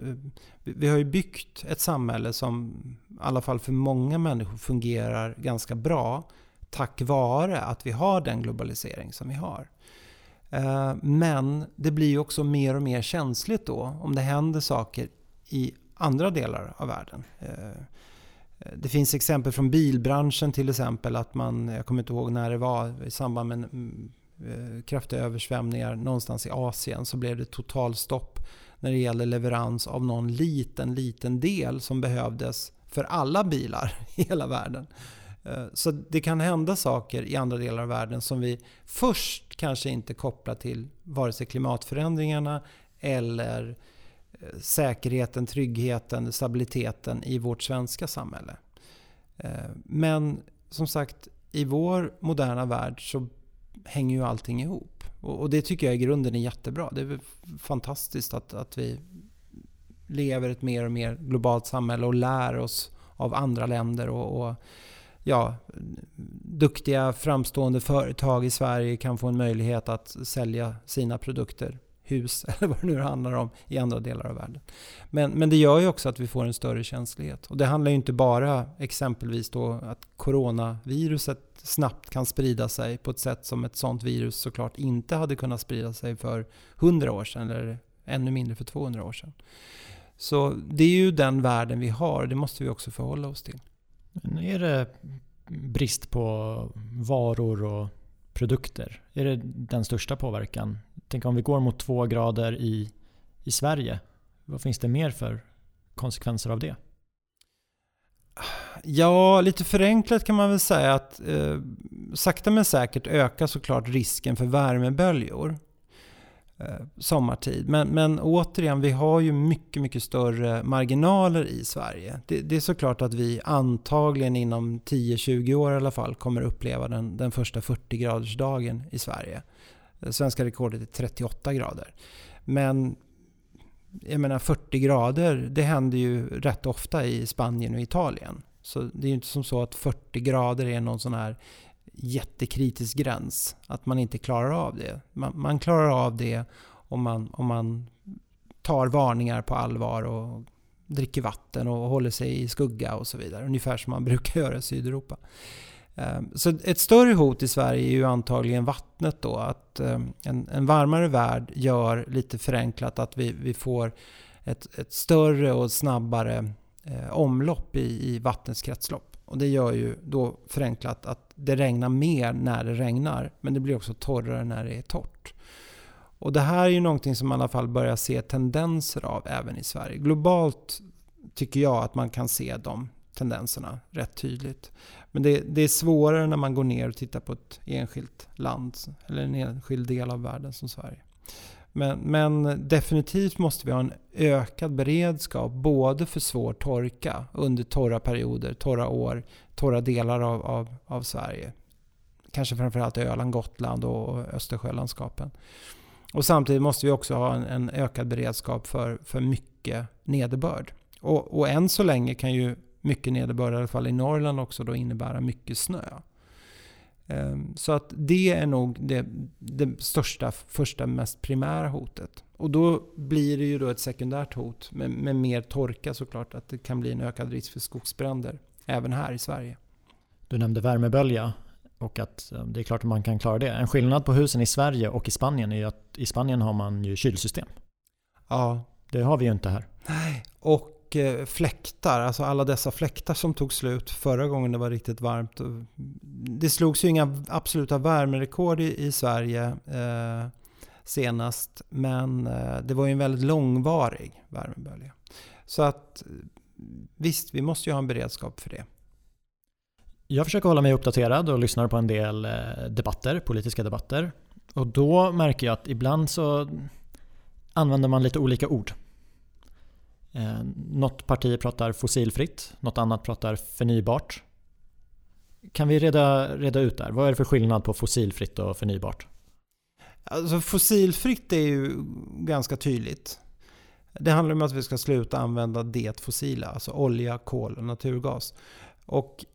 vi har ju byggt ett samhälle som i alla fall för många människor fungerar ganska bra tack vare att vi har den globalisering som vi har. Uh, men det blir ju också mer och mer känsligt då om det händer saker i andra delar av världen. Uh, det finns exempel från bilbranschen till exempel att man, jag kommer inte ihåg när det var, i samband med Eh, kraftiga översvämningar någonstans i Asien så blev det totalstopp när det gäller leverans av någon liten, liten del som behövdes för alla bilar i hela världen. Eh, så det kan hända saker i andra delar av världen som vi först kanske inte kopplar till vare sig klimatförändringarna eller eh, säkerheten, tryggheten, stabiliteten i vårt svenska samhälle. Men som sagt, i vår moderna värld så hänger ju allting ihop. Och, och, det tycker jag i grunden är jättebra. Det är fantastiskt att, att vi lever ett mer och mer globalt samhälle och lär oss av andra länder. och, och ja, duktiga framstående företag i Sverige kan få en möjlighet att sälja sina produkter hus eller vad det nu handlar om i andra delar av världen. Men, men det gör ju också att vi får en större känslighet. Och det handlar ju inte bara exempelvis då att coronaviruset snabbt kan sprida sig på ett sätt som ett sånt virus såklart inte hade kunnat sprida sig för 100 år sedan eller ännu mindre för 200 år sedan. Så det är ju den världen vi har och det måste vi också förhålla oss till. Men är det brist på varor och produkter? Är det den största påverkan? Tänk om vi går mot två grader i, i Sverige. Vad finns det mer för konsekvenser av det? Ja, lite förenklat kan man väl säga att eh, sakta men säkert ökar såklart risken för värmeböljor eh, sommartid. Men, men återigen, vi har ju mycket, mycket större marginaler i Sverige. Det, det är såklart att vi antagligen inom 10-20 år i alla fall kommer uppleva den, den första 40-gradersdagen i Sverige. Det svenska rekordet är 38 grader. Men jag menar 40 grader, det händer ju rätt ofta i Spanien och Italien. Så det är ju inte som så att 40 grader är någon sån här jättekritisk gräns. Att man inte klarar av det. Man, man klarar av det om man, om man tar varningar på allvar och dricker vatten och håller sig i skugga och så vidare. Ungefär som man brukar göra i Sydeuropa. Ehm, så ett större hot i Sverige är ju antagligen vattnet då. Att ehm, en, en varmare värld gör lite förenklat att vi, vi får ett, ett större och snabbare eh, omlopp i, i vattnets kretslopp. Och det gör ju då förenklat att det regnar mer när det regnar. Men det blir också torrare när det är torrt. Och det här är ju någonting som man i alla fall börjar se tendenser av även i Sverige. Globalt tycker jag att man kan se de tendenserna rätt tydligt. Men det, det, är svårare när man går ner och tittar på ett enskilt land eller en enskild del av världen som Sverige. Men, men, definitivt måste vi ha en ökad beredskap både för svår torka under torra perioder, torra år, torra delar av, av, av Sverige. Kanske framförallt Öland, Gotland och Östersjölandskapen. Och samtidigt måste vi också ha en, en ökad beredskap för, för mycket nederbörd. Och, och än så länge kan ju mycket nederbörd, i alla fall i Norrland också, då innebära mycket snö. Ehm, så att det är nog det, det största, första, mest primära hotet. Och då blir det ju då ett sekundärt hot med, med mer torka såklart, att det kan bli en ökad risk för skogsbränder även här i Sverige. Du nämnde värmebölja och att eh, det är klart att man kan klara det. En skillnad på husen i Sverige och i Spanien är att i Spanien har man ju kylsystem. Ja. Det har vi ju inte här. Nej, och och eh, fläktar, alltså alla dessa fläktar som tog slut förra gången det var riktigt varmt. Det slogs ju inga absoluta värmerekord i, i Sverige eh, senast, men eh, det var ju en väldigt långvarig värmebölja. Så att visst, vi måste ju ha en beredskap för det. Jag försöker hålla mig uppdaterad och lyssnar på en del eh, debatter, politiska debatter. Och då märker jag att ibland så använder man lite olika ord. Eh, något parti pratar fossilfritt, något annat pratar förnybart. Kan vi reda, reda ut där? Vad är det för skillnad på fossilfritt och förnybart? Alltså fossilfritt är ju ganska tydligt. Det handlar om att vi ska sluta använda det fossila, alltså olja, kol och naturgas. Och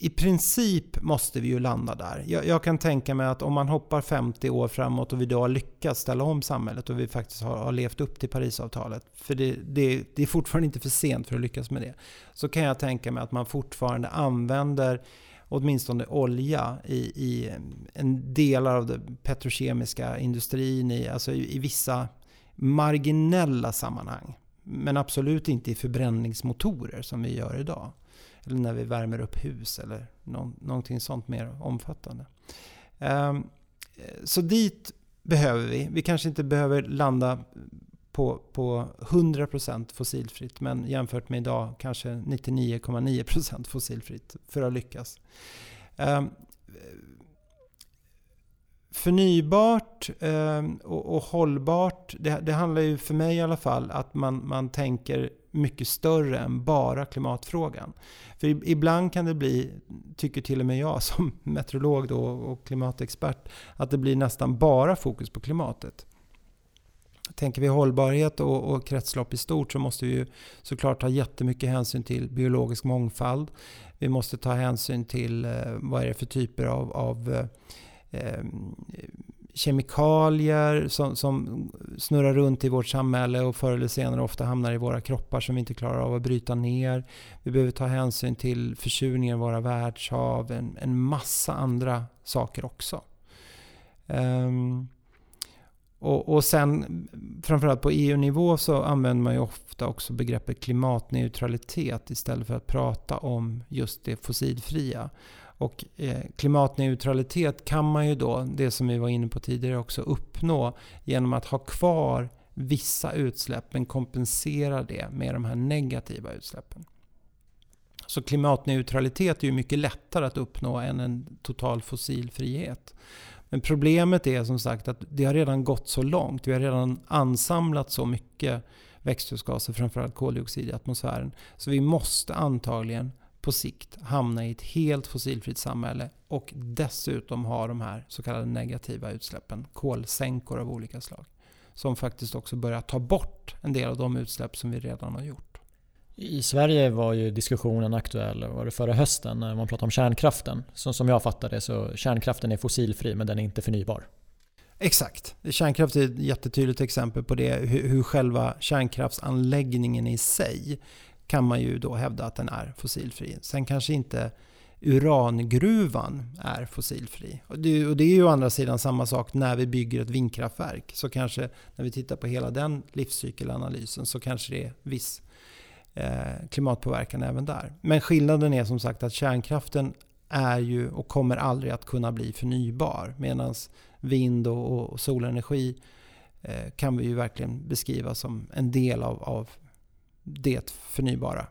i princip måste vi ju landa där. Jag, jag, kan tänka mig att om man hoppar 50 år framåt och vi då har lyckats ställa om samhället och vi faktiskt har, har levt upp till Parisavtalet. För det, det, det, är fortfarande inte för sent för att lyckas med det. Så kan jag tänka mig att man fortfarande använder åtminstone olja i, i en delar av den petrokemiska industrin, i, alltså i, i vissa marginella sammanhang. Men absolut inte i förbränningsmotorer som vi gör idag. Eller när vi värmer upp hus eller någonting sånt mer omfattande. Ehm, så dit behöver vi. Vi kanske inte behöver landa på, på 100% fossilfritt men jämfört med idag kanske 99,9% fossilfritt för att lyckas. Ehm, förnybart ehm, och, hållbart, det, det, handlar ju för mig i alla fall att man, man tänker mycket större än bara klimatfrågan. För ibland kan det bli, tycker till och med jag som meteorolog då och klimatexpert, att det blir nästan bara fokus på klimatet. Tänker vi hållbarhet och, och kretslopp i stort så måste vi ju såklart ta jättemycket hänsyn till biologisk mångfald. Vi måste ta hänsyn till eh, vad är det för typer av, av eh, eh kemikalier som, som snurrar runt i vårt samhälle och förr eller senare ofta hamnar i våra kroppar som vi inte klarar av att bryta ner. Vi behöver ta hänsyn till försurningen i våra världshav, en, en massa andra saker också. Um, och, och sen framförallt på EU-nivå så använder man ju ofta också begreppet klimatneutralitet istället för att prata om just det fossilfria. Och eh, klimatneutralitet kan man ju då, det som vi var inne på tidigare också, uppnå genom att ha kvar vissa utsläpp men kompensera det med de här negativa utsläppen. Så klimatneutralitet är ju mycket lättare att uppnå än en total fossilfrihet. Men problemet är som sagt att det har redan gått så långt. Vi har redan ansamlat så mycket växthusgaser, framförallt koldioxid i atmosfären. Så vi måste antagligen på sikt hamna i ett helt fossilfritt samhälle och dessutom ha de här så kallade negativa utsläppen, kolsänkor av olika slag. Som faktiskt också börjar ta bort en del av de utsläpp som vi redan har gjort. I Sverige var ju diskussionen aktuell var det förra hösten när man pratade om kärnkraften. Så som jag fattade det så kärnkraften är fossilfri men den är inte förnybar. Exakt. Kärnkraft är ett jättetydligt exempel på det. Hur själva kärnkraftsanläggningen i sig kan man ju då hävda att den är fossilfri. Sen kanske inte urangruvan är fossilfri. Och det, och det är ju å andra sidan samma sak när vi bygger ett vindkraftverk. Så kanske när vi tittar på hela den livscykelanalysen så kanske det är viss eh, klimatpåverkan även där. Men skillnaden är som sagt att kärnkraften är ju och kommer aldrig att kunna bli förnybar. Medan vind och, och solenergi eh, kan vi ju verkligen beskriva som en del av, av det förnybara.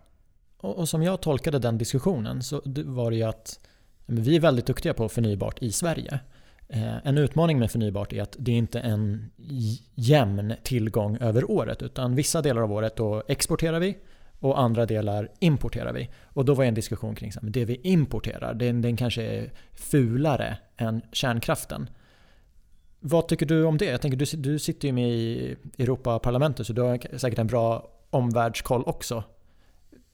Och, och som jag tolkade den diskussionen så var det ju att vi är väldigt duktiga på förnybart i Sverige. Eh, en utmaning med förnybart är att det inte är en jämn tillgång över året utan vissa delar av året då exporterar vi och andra delar importerar vi. Och då var en diskussion kring att det vi importerar den, den kanske är fulare än kärnkraften. Vad tycker du om det? Jag tänker, du, du sitter ju med i Europaparlamentet så du har säkert en bra omvärldskoll också.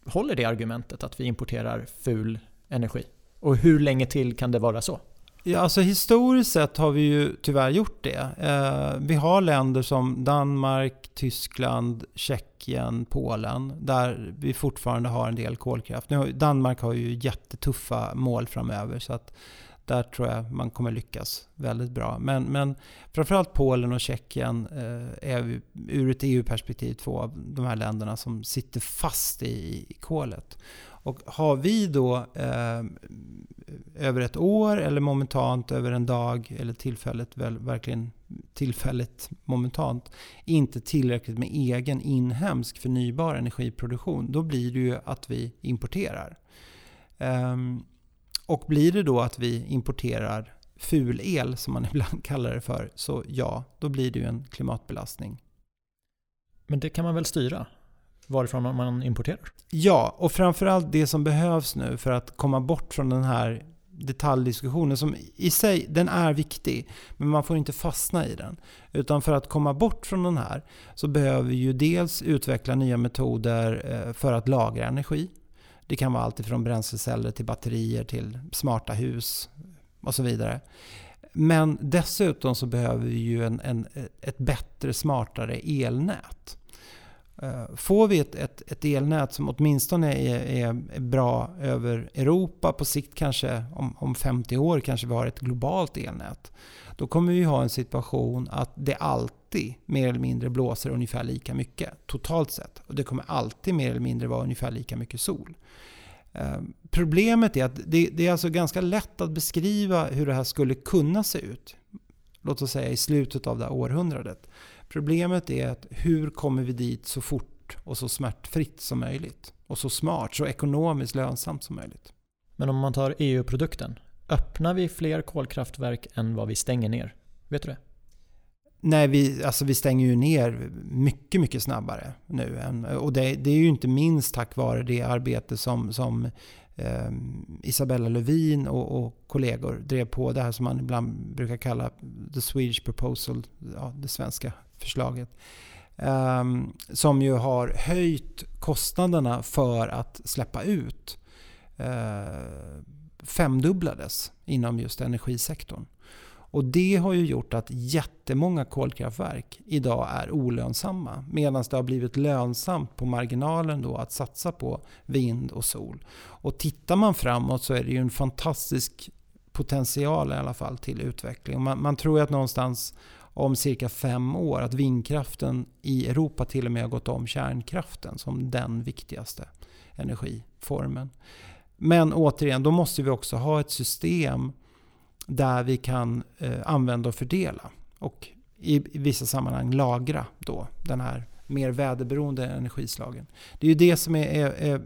håller det argumentet att vi importerar ful energi? Och hur länge till kan det vara så? Ja, alltså historiskt sett har vi ju tyvärr gjort det. Eh, vi har länder som Danmark, Tyskland, Tjeckien, Polen där vi fortfarande har en del kolkraft. Nu, Danmark har ju jättetuffa mål framöver så att där tror jag man kommer lyckas väldigt bra. Men, men framförallt Polen och Tjeckien eh, är ur ett EU-perspektiv två av de här länderna som sitter fast i, i kolet. Och har vi då eh, över ett år eller momentant över en dag eller tillfälligt, väl, verkligen tillfälligt momentant, inte tillräckligt med egen inhemsk förnybar energiproduktion, då blir det ju att vi importerar. Um, och blir det då att vi importerar fulel, som man ibland kallar det för, så ja, då blir det ju en klimatbelastning. Men det kan man väl styra? Varifrån man importerar? Ja, och framförallt det som behövs nu för att komma bort från den här detaljdiskussionen som i sig, den är viktig, men man får inte fastna i den. Utan för att komma bort från den här så behöver vi ju dels utveckla nya metoder eh, för att lagra energi. Det kan vara allt ifrån bränsleceller till batterier till smarta hus och så vidare. Men dessutom så behöver vi ju en, en, ett bättre, smartare elnät. Eh, får vi ett, ett, ett elnät som åtminstone är, är, bra över Europa, på sikt kanske om, om 50 år kanske vi har ett globalt elnät. Då kommer vi ha en situation att det alltid mer eller mindre blåser ungefär lika mycket totalt sett. Och det kommer alltid mer eller mindre vara ungefär lika mycket sol. Ehm, problemet är att det, det är alltså ganska lätt att beskriva hur det här skulle kunna se ut. Låt oss säga i slutet av det här århundradet. Problemet är att hur kommer vi dit så fort och så smärtfritt som möjligt? Och så smart, så ekonomiskt lönsamt som möjligt. Men om man tar EU-produkten, öppnar vi fler kolkraftverk än vad vi stänger ner? Vet du det? Nej, vi, alltså vi stänger ju ner mycket, mycket snabbare nu. Än, och det, det, är ju inte minst tack vare det arbete som, som eh, Isabella Lövin och, och, kollegor drev på. Det här som man ibland brukar kalla the Swedish proposal, ja, det svenska förslaget. Eh, som ju har höjt kostnaderna för att släppa ut. Eh, femdubblades inom just energisektorn. Och det har ju gjort att jättemånga kolkraftverk idag är olönsamma. Medan det har blivit lönsamt på marginalen då att satsa på vind och sol. Och tittar man framåt så är det ju en fantastisk potential i alla fall till utveckling. Man, man tror ju att någonstans om cirka fem år att vindkraften i Europa till och med har gått om kärnkraften som den viktigaste energiformen. Men återigen, då måste vi också ha ett system där vi kan eh, använda och fördela. Och i, i, vissa sammanhang lagra då den här mer väderberoende energislagen. Det är ju det som är, är, är,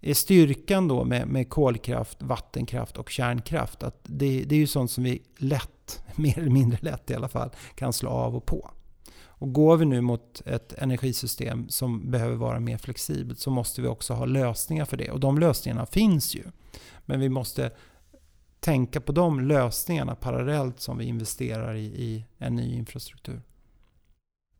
är styrkan då med, med kolkraft, vattenkraft och kärnkraft. Att det, det är ju sånt som vi lätt, mer eller mindre lätt i alla fall, kan slå av och på. Och går vi nu mot ett energisystem som behöver vara mer flexibelt så måste vi också ha lösningar för det. Och de lösningarna finns ju. Men vi måste tänka på de lösningarna parallellt som vi investerar i, i en ny infrastruktur.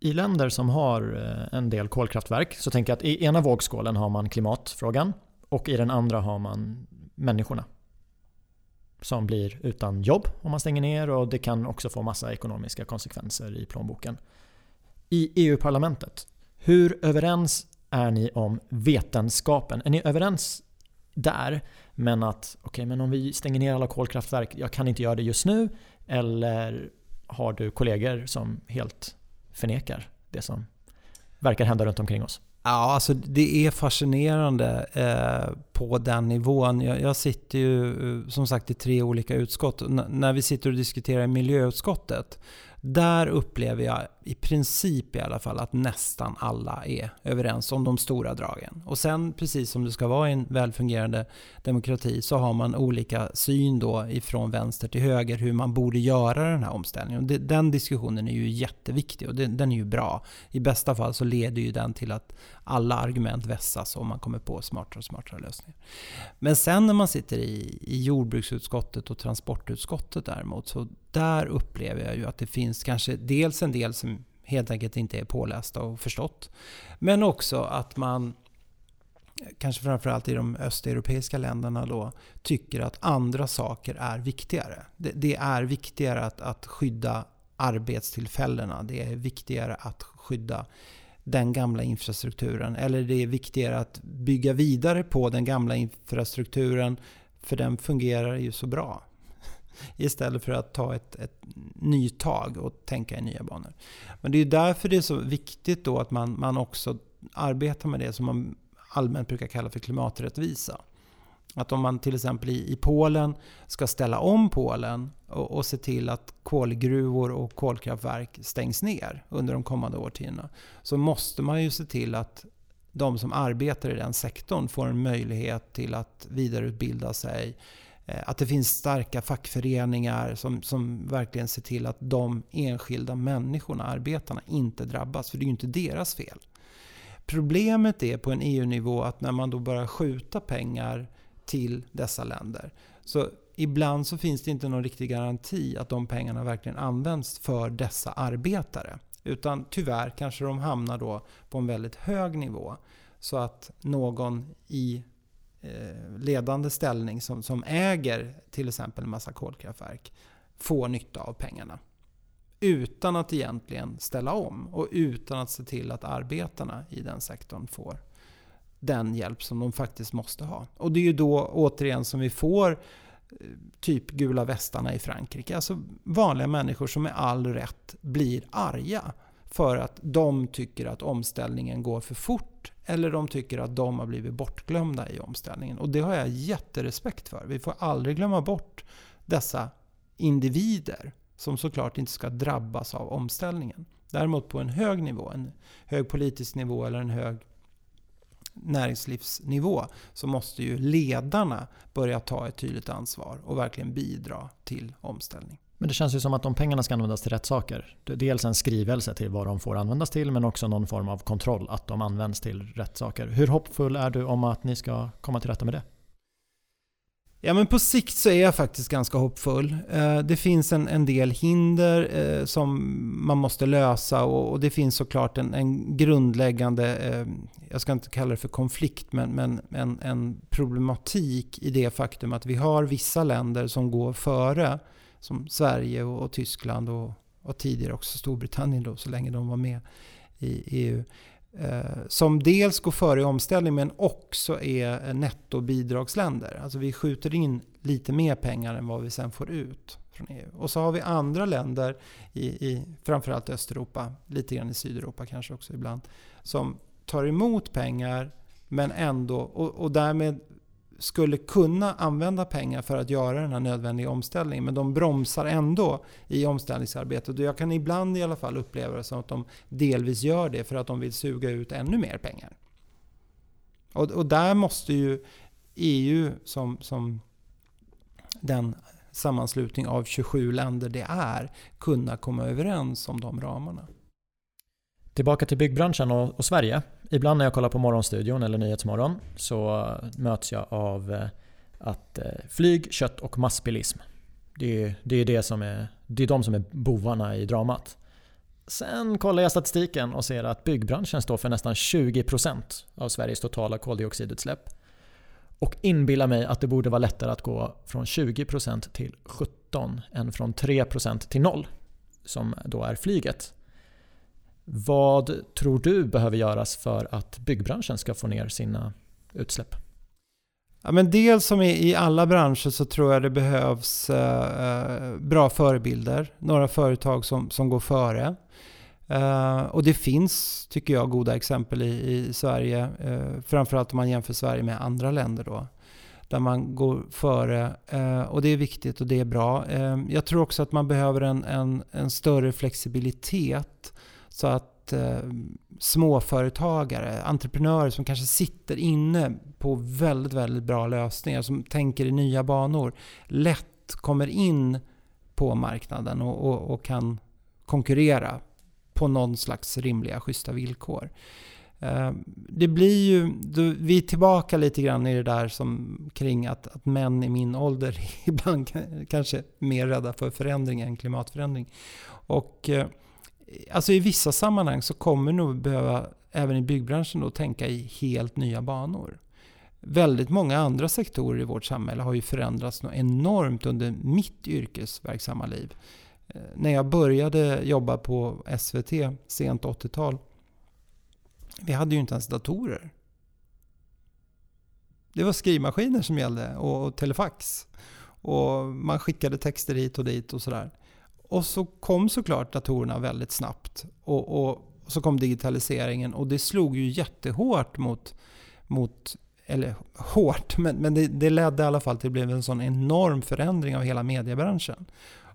I länder som har eh, en del kolkraftverk så tänker jag att i ena vågskålen har man klimatfrågan och i den andra har man människorna. Som blir utan jobb om man stänger ner och det kan också få massa ekonomiska konsekvenser i plånboken. I EU-parlamentet, hur överens är ni om vetenskapen? Är ni överens där. Men att okej, okay, men om vi stänger ner alla kolkraftverk, jag kan inte göra det just nu. Eller har du kollegor som helt förnekar det som verkar hända runt omkring oss? Ja, alltså det är fascinerande eh, på den nivån. Jag, jag, sitter ju eh, som sagt i tre olika utskott. N när vi sitter och diskuterar i miljöutskottet där upplever jag i princip i alla fall att nästan alla är överens om de stora dragen. Och sen precis som det ska vara i en välfungerande demokrati så har man olika syn då ifrån vänster till höger hur man borde göra den här omställningen. Och den diskussionen är ju jätteviktig och den är ju bra. I bästa fall så leder ju den till att alla argument vässas och man kommer på smartare och smartare lösningar. Men sen när man sitter i, i jordbruksutskottet och transportutskottet däremot så där upplever jag ju att det finns kanske dels en del som helt enkelt inte är pålästa och förstått. Men också att man kanske framförallt i de östeuropeiska länderna då, tycker att andra saker är viktigare. Det, det är viktigare att, att skydda arbetstillfällena. Det är viktigare att skydda den gamla infrastrukturen. Eller det är viktigare att bygga vidare på den gamla infrastrukturen för den fungerar ju så bra. Istället för att ta ett, ett nytag och tänka i nya banor. Men det är därför det är så viktigt då att man, man också arbetar med det som man allmänt brukar kalla för klimaträttvisa. Att om man till exempel i, i Polen ska ställa om Polen och, och se till att kolgruvor och kolkraftverk stängs ner under de kommande årtiondena. Så måste man ju se till att de som arbetar i den sektorn får en möjlighet till att vidareutbilda sig. Eh, att det finns starka fackföreningar som, som verkligen ser till att de enskilda människorna, arbetarna, inte drabbas. För det är ju inte deras fel. Problemet är på en EU-nivå att när man då börjar skjuta pengar till dessa länder. Så ibland så finns det inte någon riktig garanti att de pengarna verkligen används för dessa arbetare. Utan tyvärr kanske de hamnar då på en väldigt hög nivå. Så att någon i Eh, ledande ställning som, som äger till exempel en massa kolkraftverk får nytta av pengarna. Utan att egentligen ställa om och utan att se till att arbetarna i den sektorn får den hjälp som de faktiskt måste ha. Och det är ju då återigen som vi får eh, typ gula västarna i Frankrike. Alltså vanliga människor som med all rätt blir arga för att de tycker att omställningen går för fort eller de tycker att de har blivit bortglömda i omställningen. Och det har jag jätterespekt för. Vi får aldrig glömma bort dessa individer som såklart inte ska drabbas av omställningen. Däremot på en hög nivå, en hög politisk nivå eller en hög näringslivsnivå så måste ju ledarna börja ta ett tydligt ansvar och verkligen bidra till omställning. Men det känns ju som att de pengarna ska användas till rätt saker. Dels en skrivelse till vad de får användas till men också någon form av kontroll att de används till rätt saker. Hur hoppfull är du om att ni ska komma till rätta med det? Ja, men på sikt så är jag faktiskt ganska hoppfull. Eh, det finns en, en del hinder eh, som man måste lösa och, och det finns såklart en, en grundläggande, eh, jag ska inte kalla det för konflikt, men, men en, en, problematik i det faktum att vi har vissa länder som går före, som Sverige och, och Tyskland och, och, tidigare också Storbritannien då, så länge de var med i EU. Eh, som dels går före i omställning men också är nettobidragsländer. Alltså vi skjuter in lite mer pengar än vad vi sen får ut från EU. Och så har vi andra länder i, i framförallt Östeuropa, lite grann i Sydeuropa kanske också ibland, som tar emot pengar men ändå, och, och därmed skulle kunna använda pengar för att göra den här nödvändiga omställningen. Men de bromsar ändå i omställningsarbetet. Och jag kan ibland i alla fall uppleva det som att de delvis gör det för att de vill suga ut ännu mer pengar. Och, och där måste ju EU som, som den sammanslutning av 27 länder det är kunna komma överens om de ramarna. Tillbaka till byggbranschen och, och, Sverige. Ibland när jag kollar på Morgonstudion eller Nyhetsmorgon så möts jag av eh, att eh, flyg, kött och massbilism. Det är, det är, det som är, det är de som är bovarna i dramat. Sen kollar jag statistiken och ser att byggbranschen står för nästan 20% av Sveriges totala koldioxidutsläpp. Och inbillar mig att det borde vara lättare att gå från 20% till 17% än från 3% till 0% som då är flyget. Vad tror du behöver göras för att byggbranschen ska få ner sina utsläpp? Ja, men dels som i, alla branscher så tror jag det behövs eh, bra förebilder. Några företag som, som går före. Eh, och det finns, tycker jag, goda exempel i, i Sverige. Eh, framförallt om man jämför Sverige med andra länder då. Där man går före. Eh, och det är viktigt och det är bra. Jag tror också att man behöver en, en, en större flexibilitet så att eh, småföretagare, entreprenörer som kanske sitter inne på väldigt, väldigt bra lösningar, som tänker i nya banor, lätt kommer in på marknaden och, och, och kan konkurrera på någon slags rimliga, schyssta villkor. Eh, det blir ju, vi är tillbaka lite grann i det där som kring att, att män i min ålder ibland kanske är mer rädda för förändring än klimatförändring. Och eh, alltså i vissa sammanhang så kommer nog behöva, även i byggbranschen, då, tänka i helt nya banor. väldigt många andra sektorer i vårt samhälle har ju förändrats enormt under mitt yrkesverksamma liv. Eh, när jag började jobba på SVT sent 80-tal, vi hade ju inte ens datorer. Det var skrivmaskiner som gällde och telefax. Och man skickade texter hit och dit och sådär. Och så kom såklart datorerna väldigt snabbt. Och, och, och, så kom digitaliseringen och det slog ju jättehårt mot, mot eller hårt, men, men det, det ledde i alla fall till att det blev en sån enorm förändring av hela mediebranschen.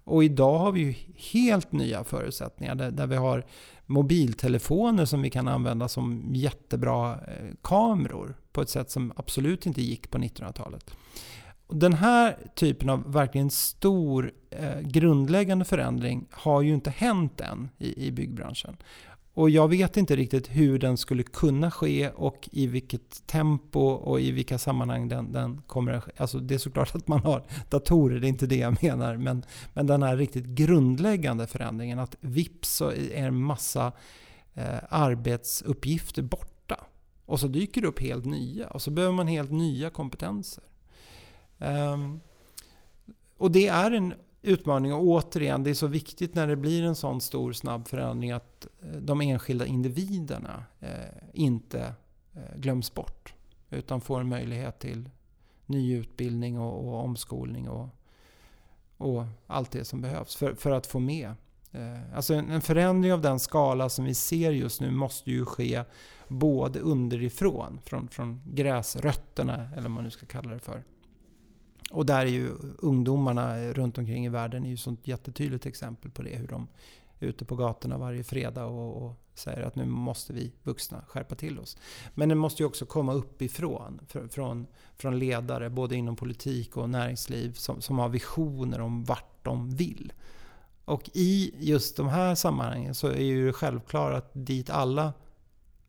Och idag har vi ju helt nya förutsättningar där, där vi har mobiltelefoner som vi kan använda som jättebra eh, kameror på ett sätt som absolut inte gick på 1900-talet. Den här typen av verkligen stor eh, grundläggande förändring har ju inte hänt än i, i byggbranschen. Och jag vet inte riktigt hur den skulle kunna ske och i vilket tempo och i vilka sammanhang den, den kommer att ske. Alltså det är såklart att man har datorer, det är inte det jag menar. Men, men den här riktigt grundläggande förändringen att vips så är en massa eh, arbetsuppgifter borta. Och så dyker det upp helt nya och så behöver man helt nya kompetenser. Ehm, och det är en utmaning. Och återigen, det är så viktigt när det blir en sån stor snabb förändring att eh, de enskilda individerna eh, inte eh, glöms bort. Utan får en möjlighet till ny utbildning och, och omskolning och, och, allt det som behövs för, för att få med. Alltså en, en, förändring av den skala som vi ser just nu måste ju ske både underifrån, från, från gräsrötterna eller vad man nu ska kalla det för. Och där är ju ungdomarna runt omkring i världen är ju ett jättetydligt exempel på det. Hur de är ute på gatorna varje fredag och, och säger att nu måste vi vuxna skärpa till oss. Men det måste ju också komma uppifrån. Från, från ledare, både inom politik och näringsliv, som, som har visioner om vart de vill. Och i just de här sammanhangen så är ju det självklart att dit alla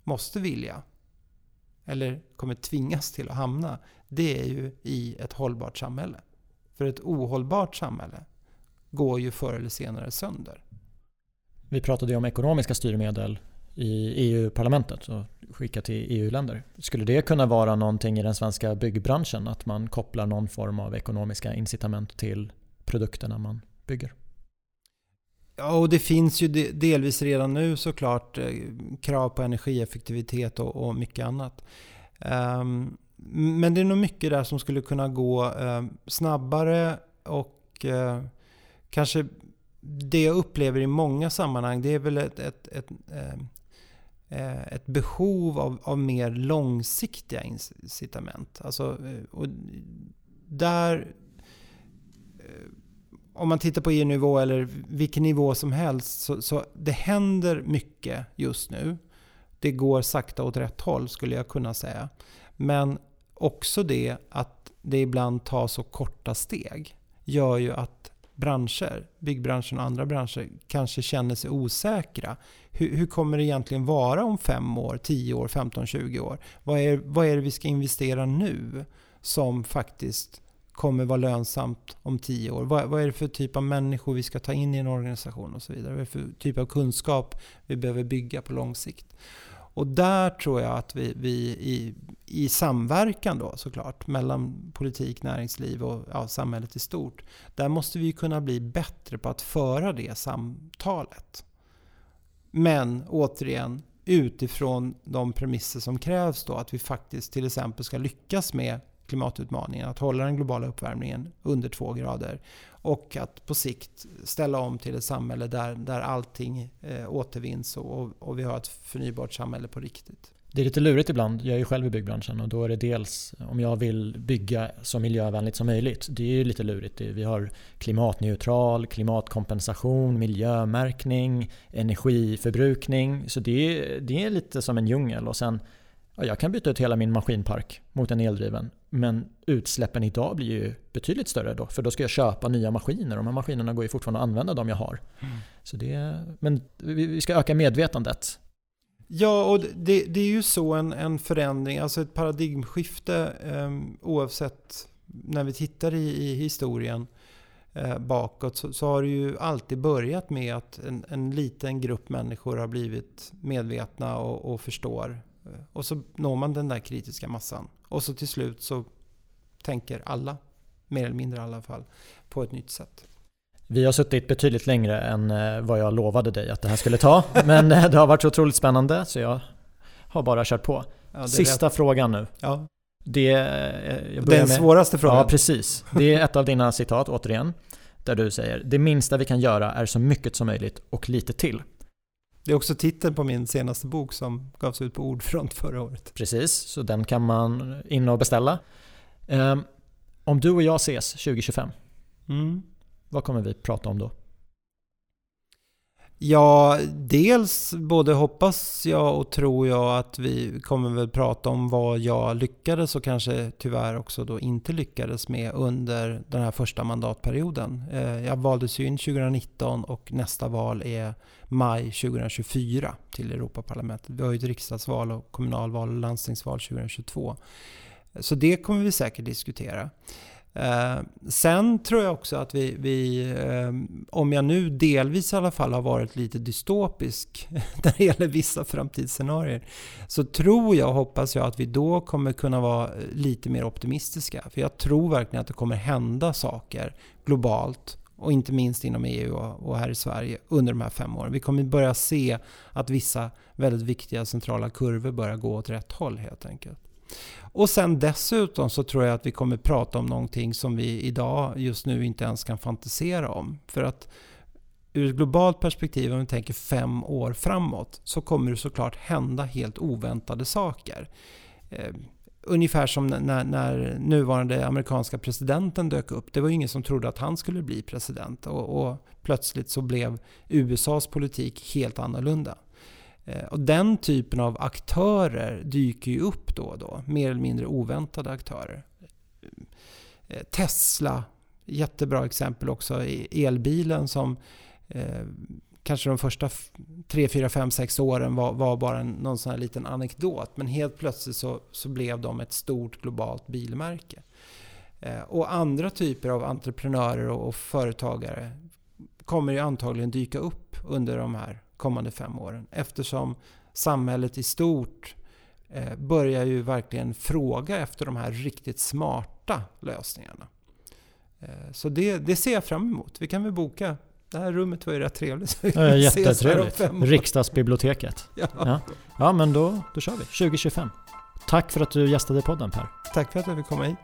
måste vilja, eller kommer tvingas till att hamna, det är ju i ett hållbart samhälle. För ett ohållbart samhälle går ju förr eller senare sönder. Vi pratade ju om ekonomiska styrmedel i EU-parlamentet och skicka till EU-länder. Skulle det kunna vara någonting i den svenska byggbranschen? Att man kopplar någon form av ekonomiska incitament till produkterna man bygger? Ja, och det finns ju delvis redan nu såklart eh, krav på energieffektivitet och, mycket annat. Um, men det är nog mycket där som skulle kunna gå eh, snabbare och eh, kanske det jag upplever i många sammanhang det är väl ett, ett, ett, eh, eh ett behov av, av, mer långsiktiga incitament. Alltså, eh, och där eh, om man tittar på EU-nivå eller vilken nivå som helst så, så det händer mycket just nu. Det går sakta åt rätt håll skulle jag kunna säga. Men också det att det ibland tar så korta steg gör ju att branscher, byggbranschen och andra branscher kanske känner sig osäkra. Hur, hur kommer det egentligen vara om 5 år, 10 år, 15, 20 år? Vad är, vad är det vi ska investera nu som faktiskt kommer vara lönsamt om 10 år? Vad, vad, är det för typ av människor vi ska ta in i en organisation och så vidare? Vad är det för typ av kunskap vi behöver bygga på lång sikt? Och där tror jag att vi, vi i, i samverkan då såklart mellan politik, näringsliv och ja, samhället i stort. Där måste vi kunna bli bättre på att föra det samtalet. Men återigen utifrån de premisser som krävs då att vi faktiskt till exempel ska lyckas med klimatutmaningen, att hålla den globala uppvärmningen under två grader och att på sikt ställa om till ett samhälle där, där allting eh, återvinns och, och vi har ett förnybart samhälle på riktigt. Det är lite lurigt ibland. Jag är ju själv i byggbranschen och då är det dels om jag vill bygga så miljövänligt som möjligt. Det är ju lite lurigt. Vi har klimatneutral, klimatkompensation, miljömärkning, energiförbrukning. Så det är, det är lite som en djungel. Och sen, ja, jag kan byta ut hela min maskinpark mot en eldriven. Men utsläppen idag blir ju betydligt större då. För då ska jag köpa nya maskiner. och De här maskinerna går ju fortfarande att använda de jag har. Mm. Så det, men vi ska öka medvetandet. Ja, och det, det är ju så en, en förändring, alltså ett paradigmskifte eh, oavsett när vi tittar i, i historien eh, bakåt så, så, har det ju alltid börjat med att en, en liten grupp människor har blivit medvetna och, och förstår Och så når man den där kritiska massan. Och så till slut så tänker alla, mer eller mindre i alla fall, på ett nytt sätt. Vi har suttit betydligt längre än eh, vad jag lovade dig att det här skulle ta. Men eh, det har varit så otroligt spännande så jag har bara kört på. Ja, Sista rätt. frågan nu. Ja. Det, eh, Den med. svåraste frågan. Ja, precis. Det är ett av dina citat återigen. Där du säger “Det minsta vi kan göra är så mycket som möjligt och lite till”. Det är också titeln på min senaste bok som gavs ut på Ordfront förra året. Precis, så den kan man in och beställa. Um, om du och jag ses 2025, mm. vad kommer vi prata om då? Ja, dels både hoppas jag och tror jag att vi kommer väl prata om vad jag lyckades och kanske tyvärr också då inte lyckades med under den här första mandatperioden. Eh, jag valdes ju in 2019 och nästa val är maj 2024 till Europaparlamentet. Vi har ju ett riksdagsval och kommunalval och landstingsval 2022. Så det kommer vi säkert diskutera. Eh, sen tror jag också att vi, vi eh, om jag nu delvis i alla fall har varit lite dystopisk när det gäller vissa framtidsscenarier, så tror jag och hoppas jag att vi då kommer kunna vara lite mer optimistiska. För jag tror verkligen att det kommer hända saker globalt och inte minst inom EU och här i Sverige under de här fem åren. Vi kommer börja se att vissa väldigt viktiga centrala kurvor börjar gå åt rätt håll helt enkelt. Och sen dessutom så tror jag att vi kommer prata om någonting som vi idag just nu inte ens kan fantisera om. För att ur ett globalt perspektiv, om vi tänker fem år framåt, så kommer det såklart hända helt oväntade saker. Eh, ungefär som när, när, nuvarande amerikanska presidenten dök upp. Det var ingen som trodde att han skulle bli president. Och, och plötsligt så blev USAs politik helt annorlunda. Eh, och den typen av aktörer dyker ju upp då och då. Mer eller mindre oväntade aktörer. Eh, Tesla, jättebra exempel också. Elbilen som eh, kanske de första 3, 4, 5, 6 åren var, var bara en, någon sån här liten anekdot. Men helt plötsligt så, så blev de ett stort globalt bilmärke. Eh, och andra typer av entreprenörer och, och företagare kommer ju antagligen dyka upp under de här kommande fem åren. Eftersom samhället i stort eh, börjar ju verkligen fråga efter de här riktigt smarta lösningarna. Eh, så det, det ser jag fram emot. Vi kan väl boka det här rummet var ju rätt trevligt. Ja, jättetrevligt. Riksdagsbiblioteket. Ja. ja. Ja. men då, då kör vi. 2025. Tack för att du gästade podden Per. Tack för att jag fick komma hit.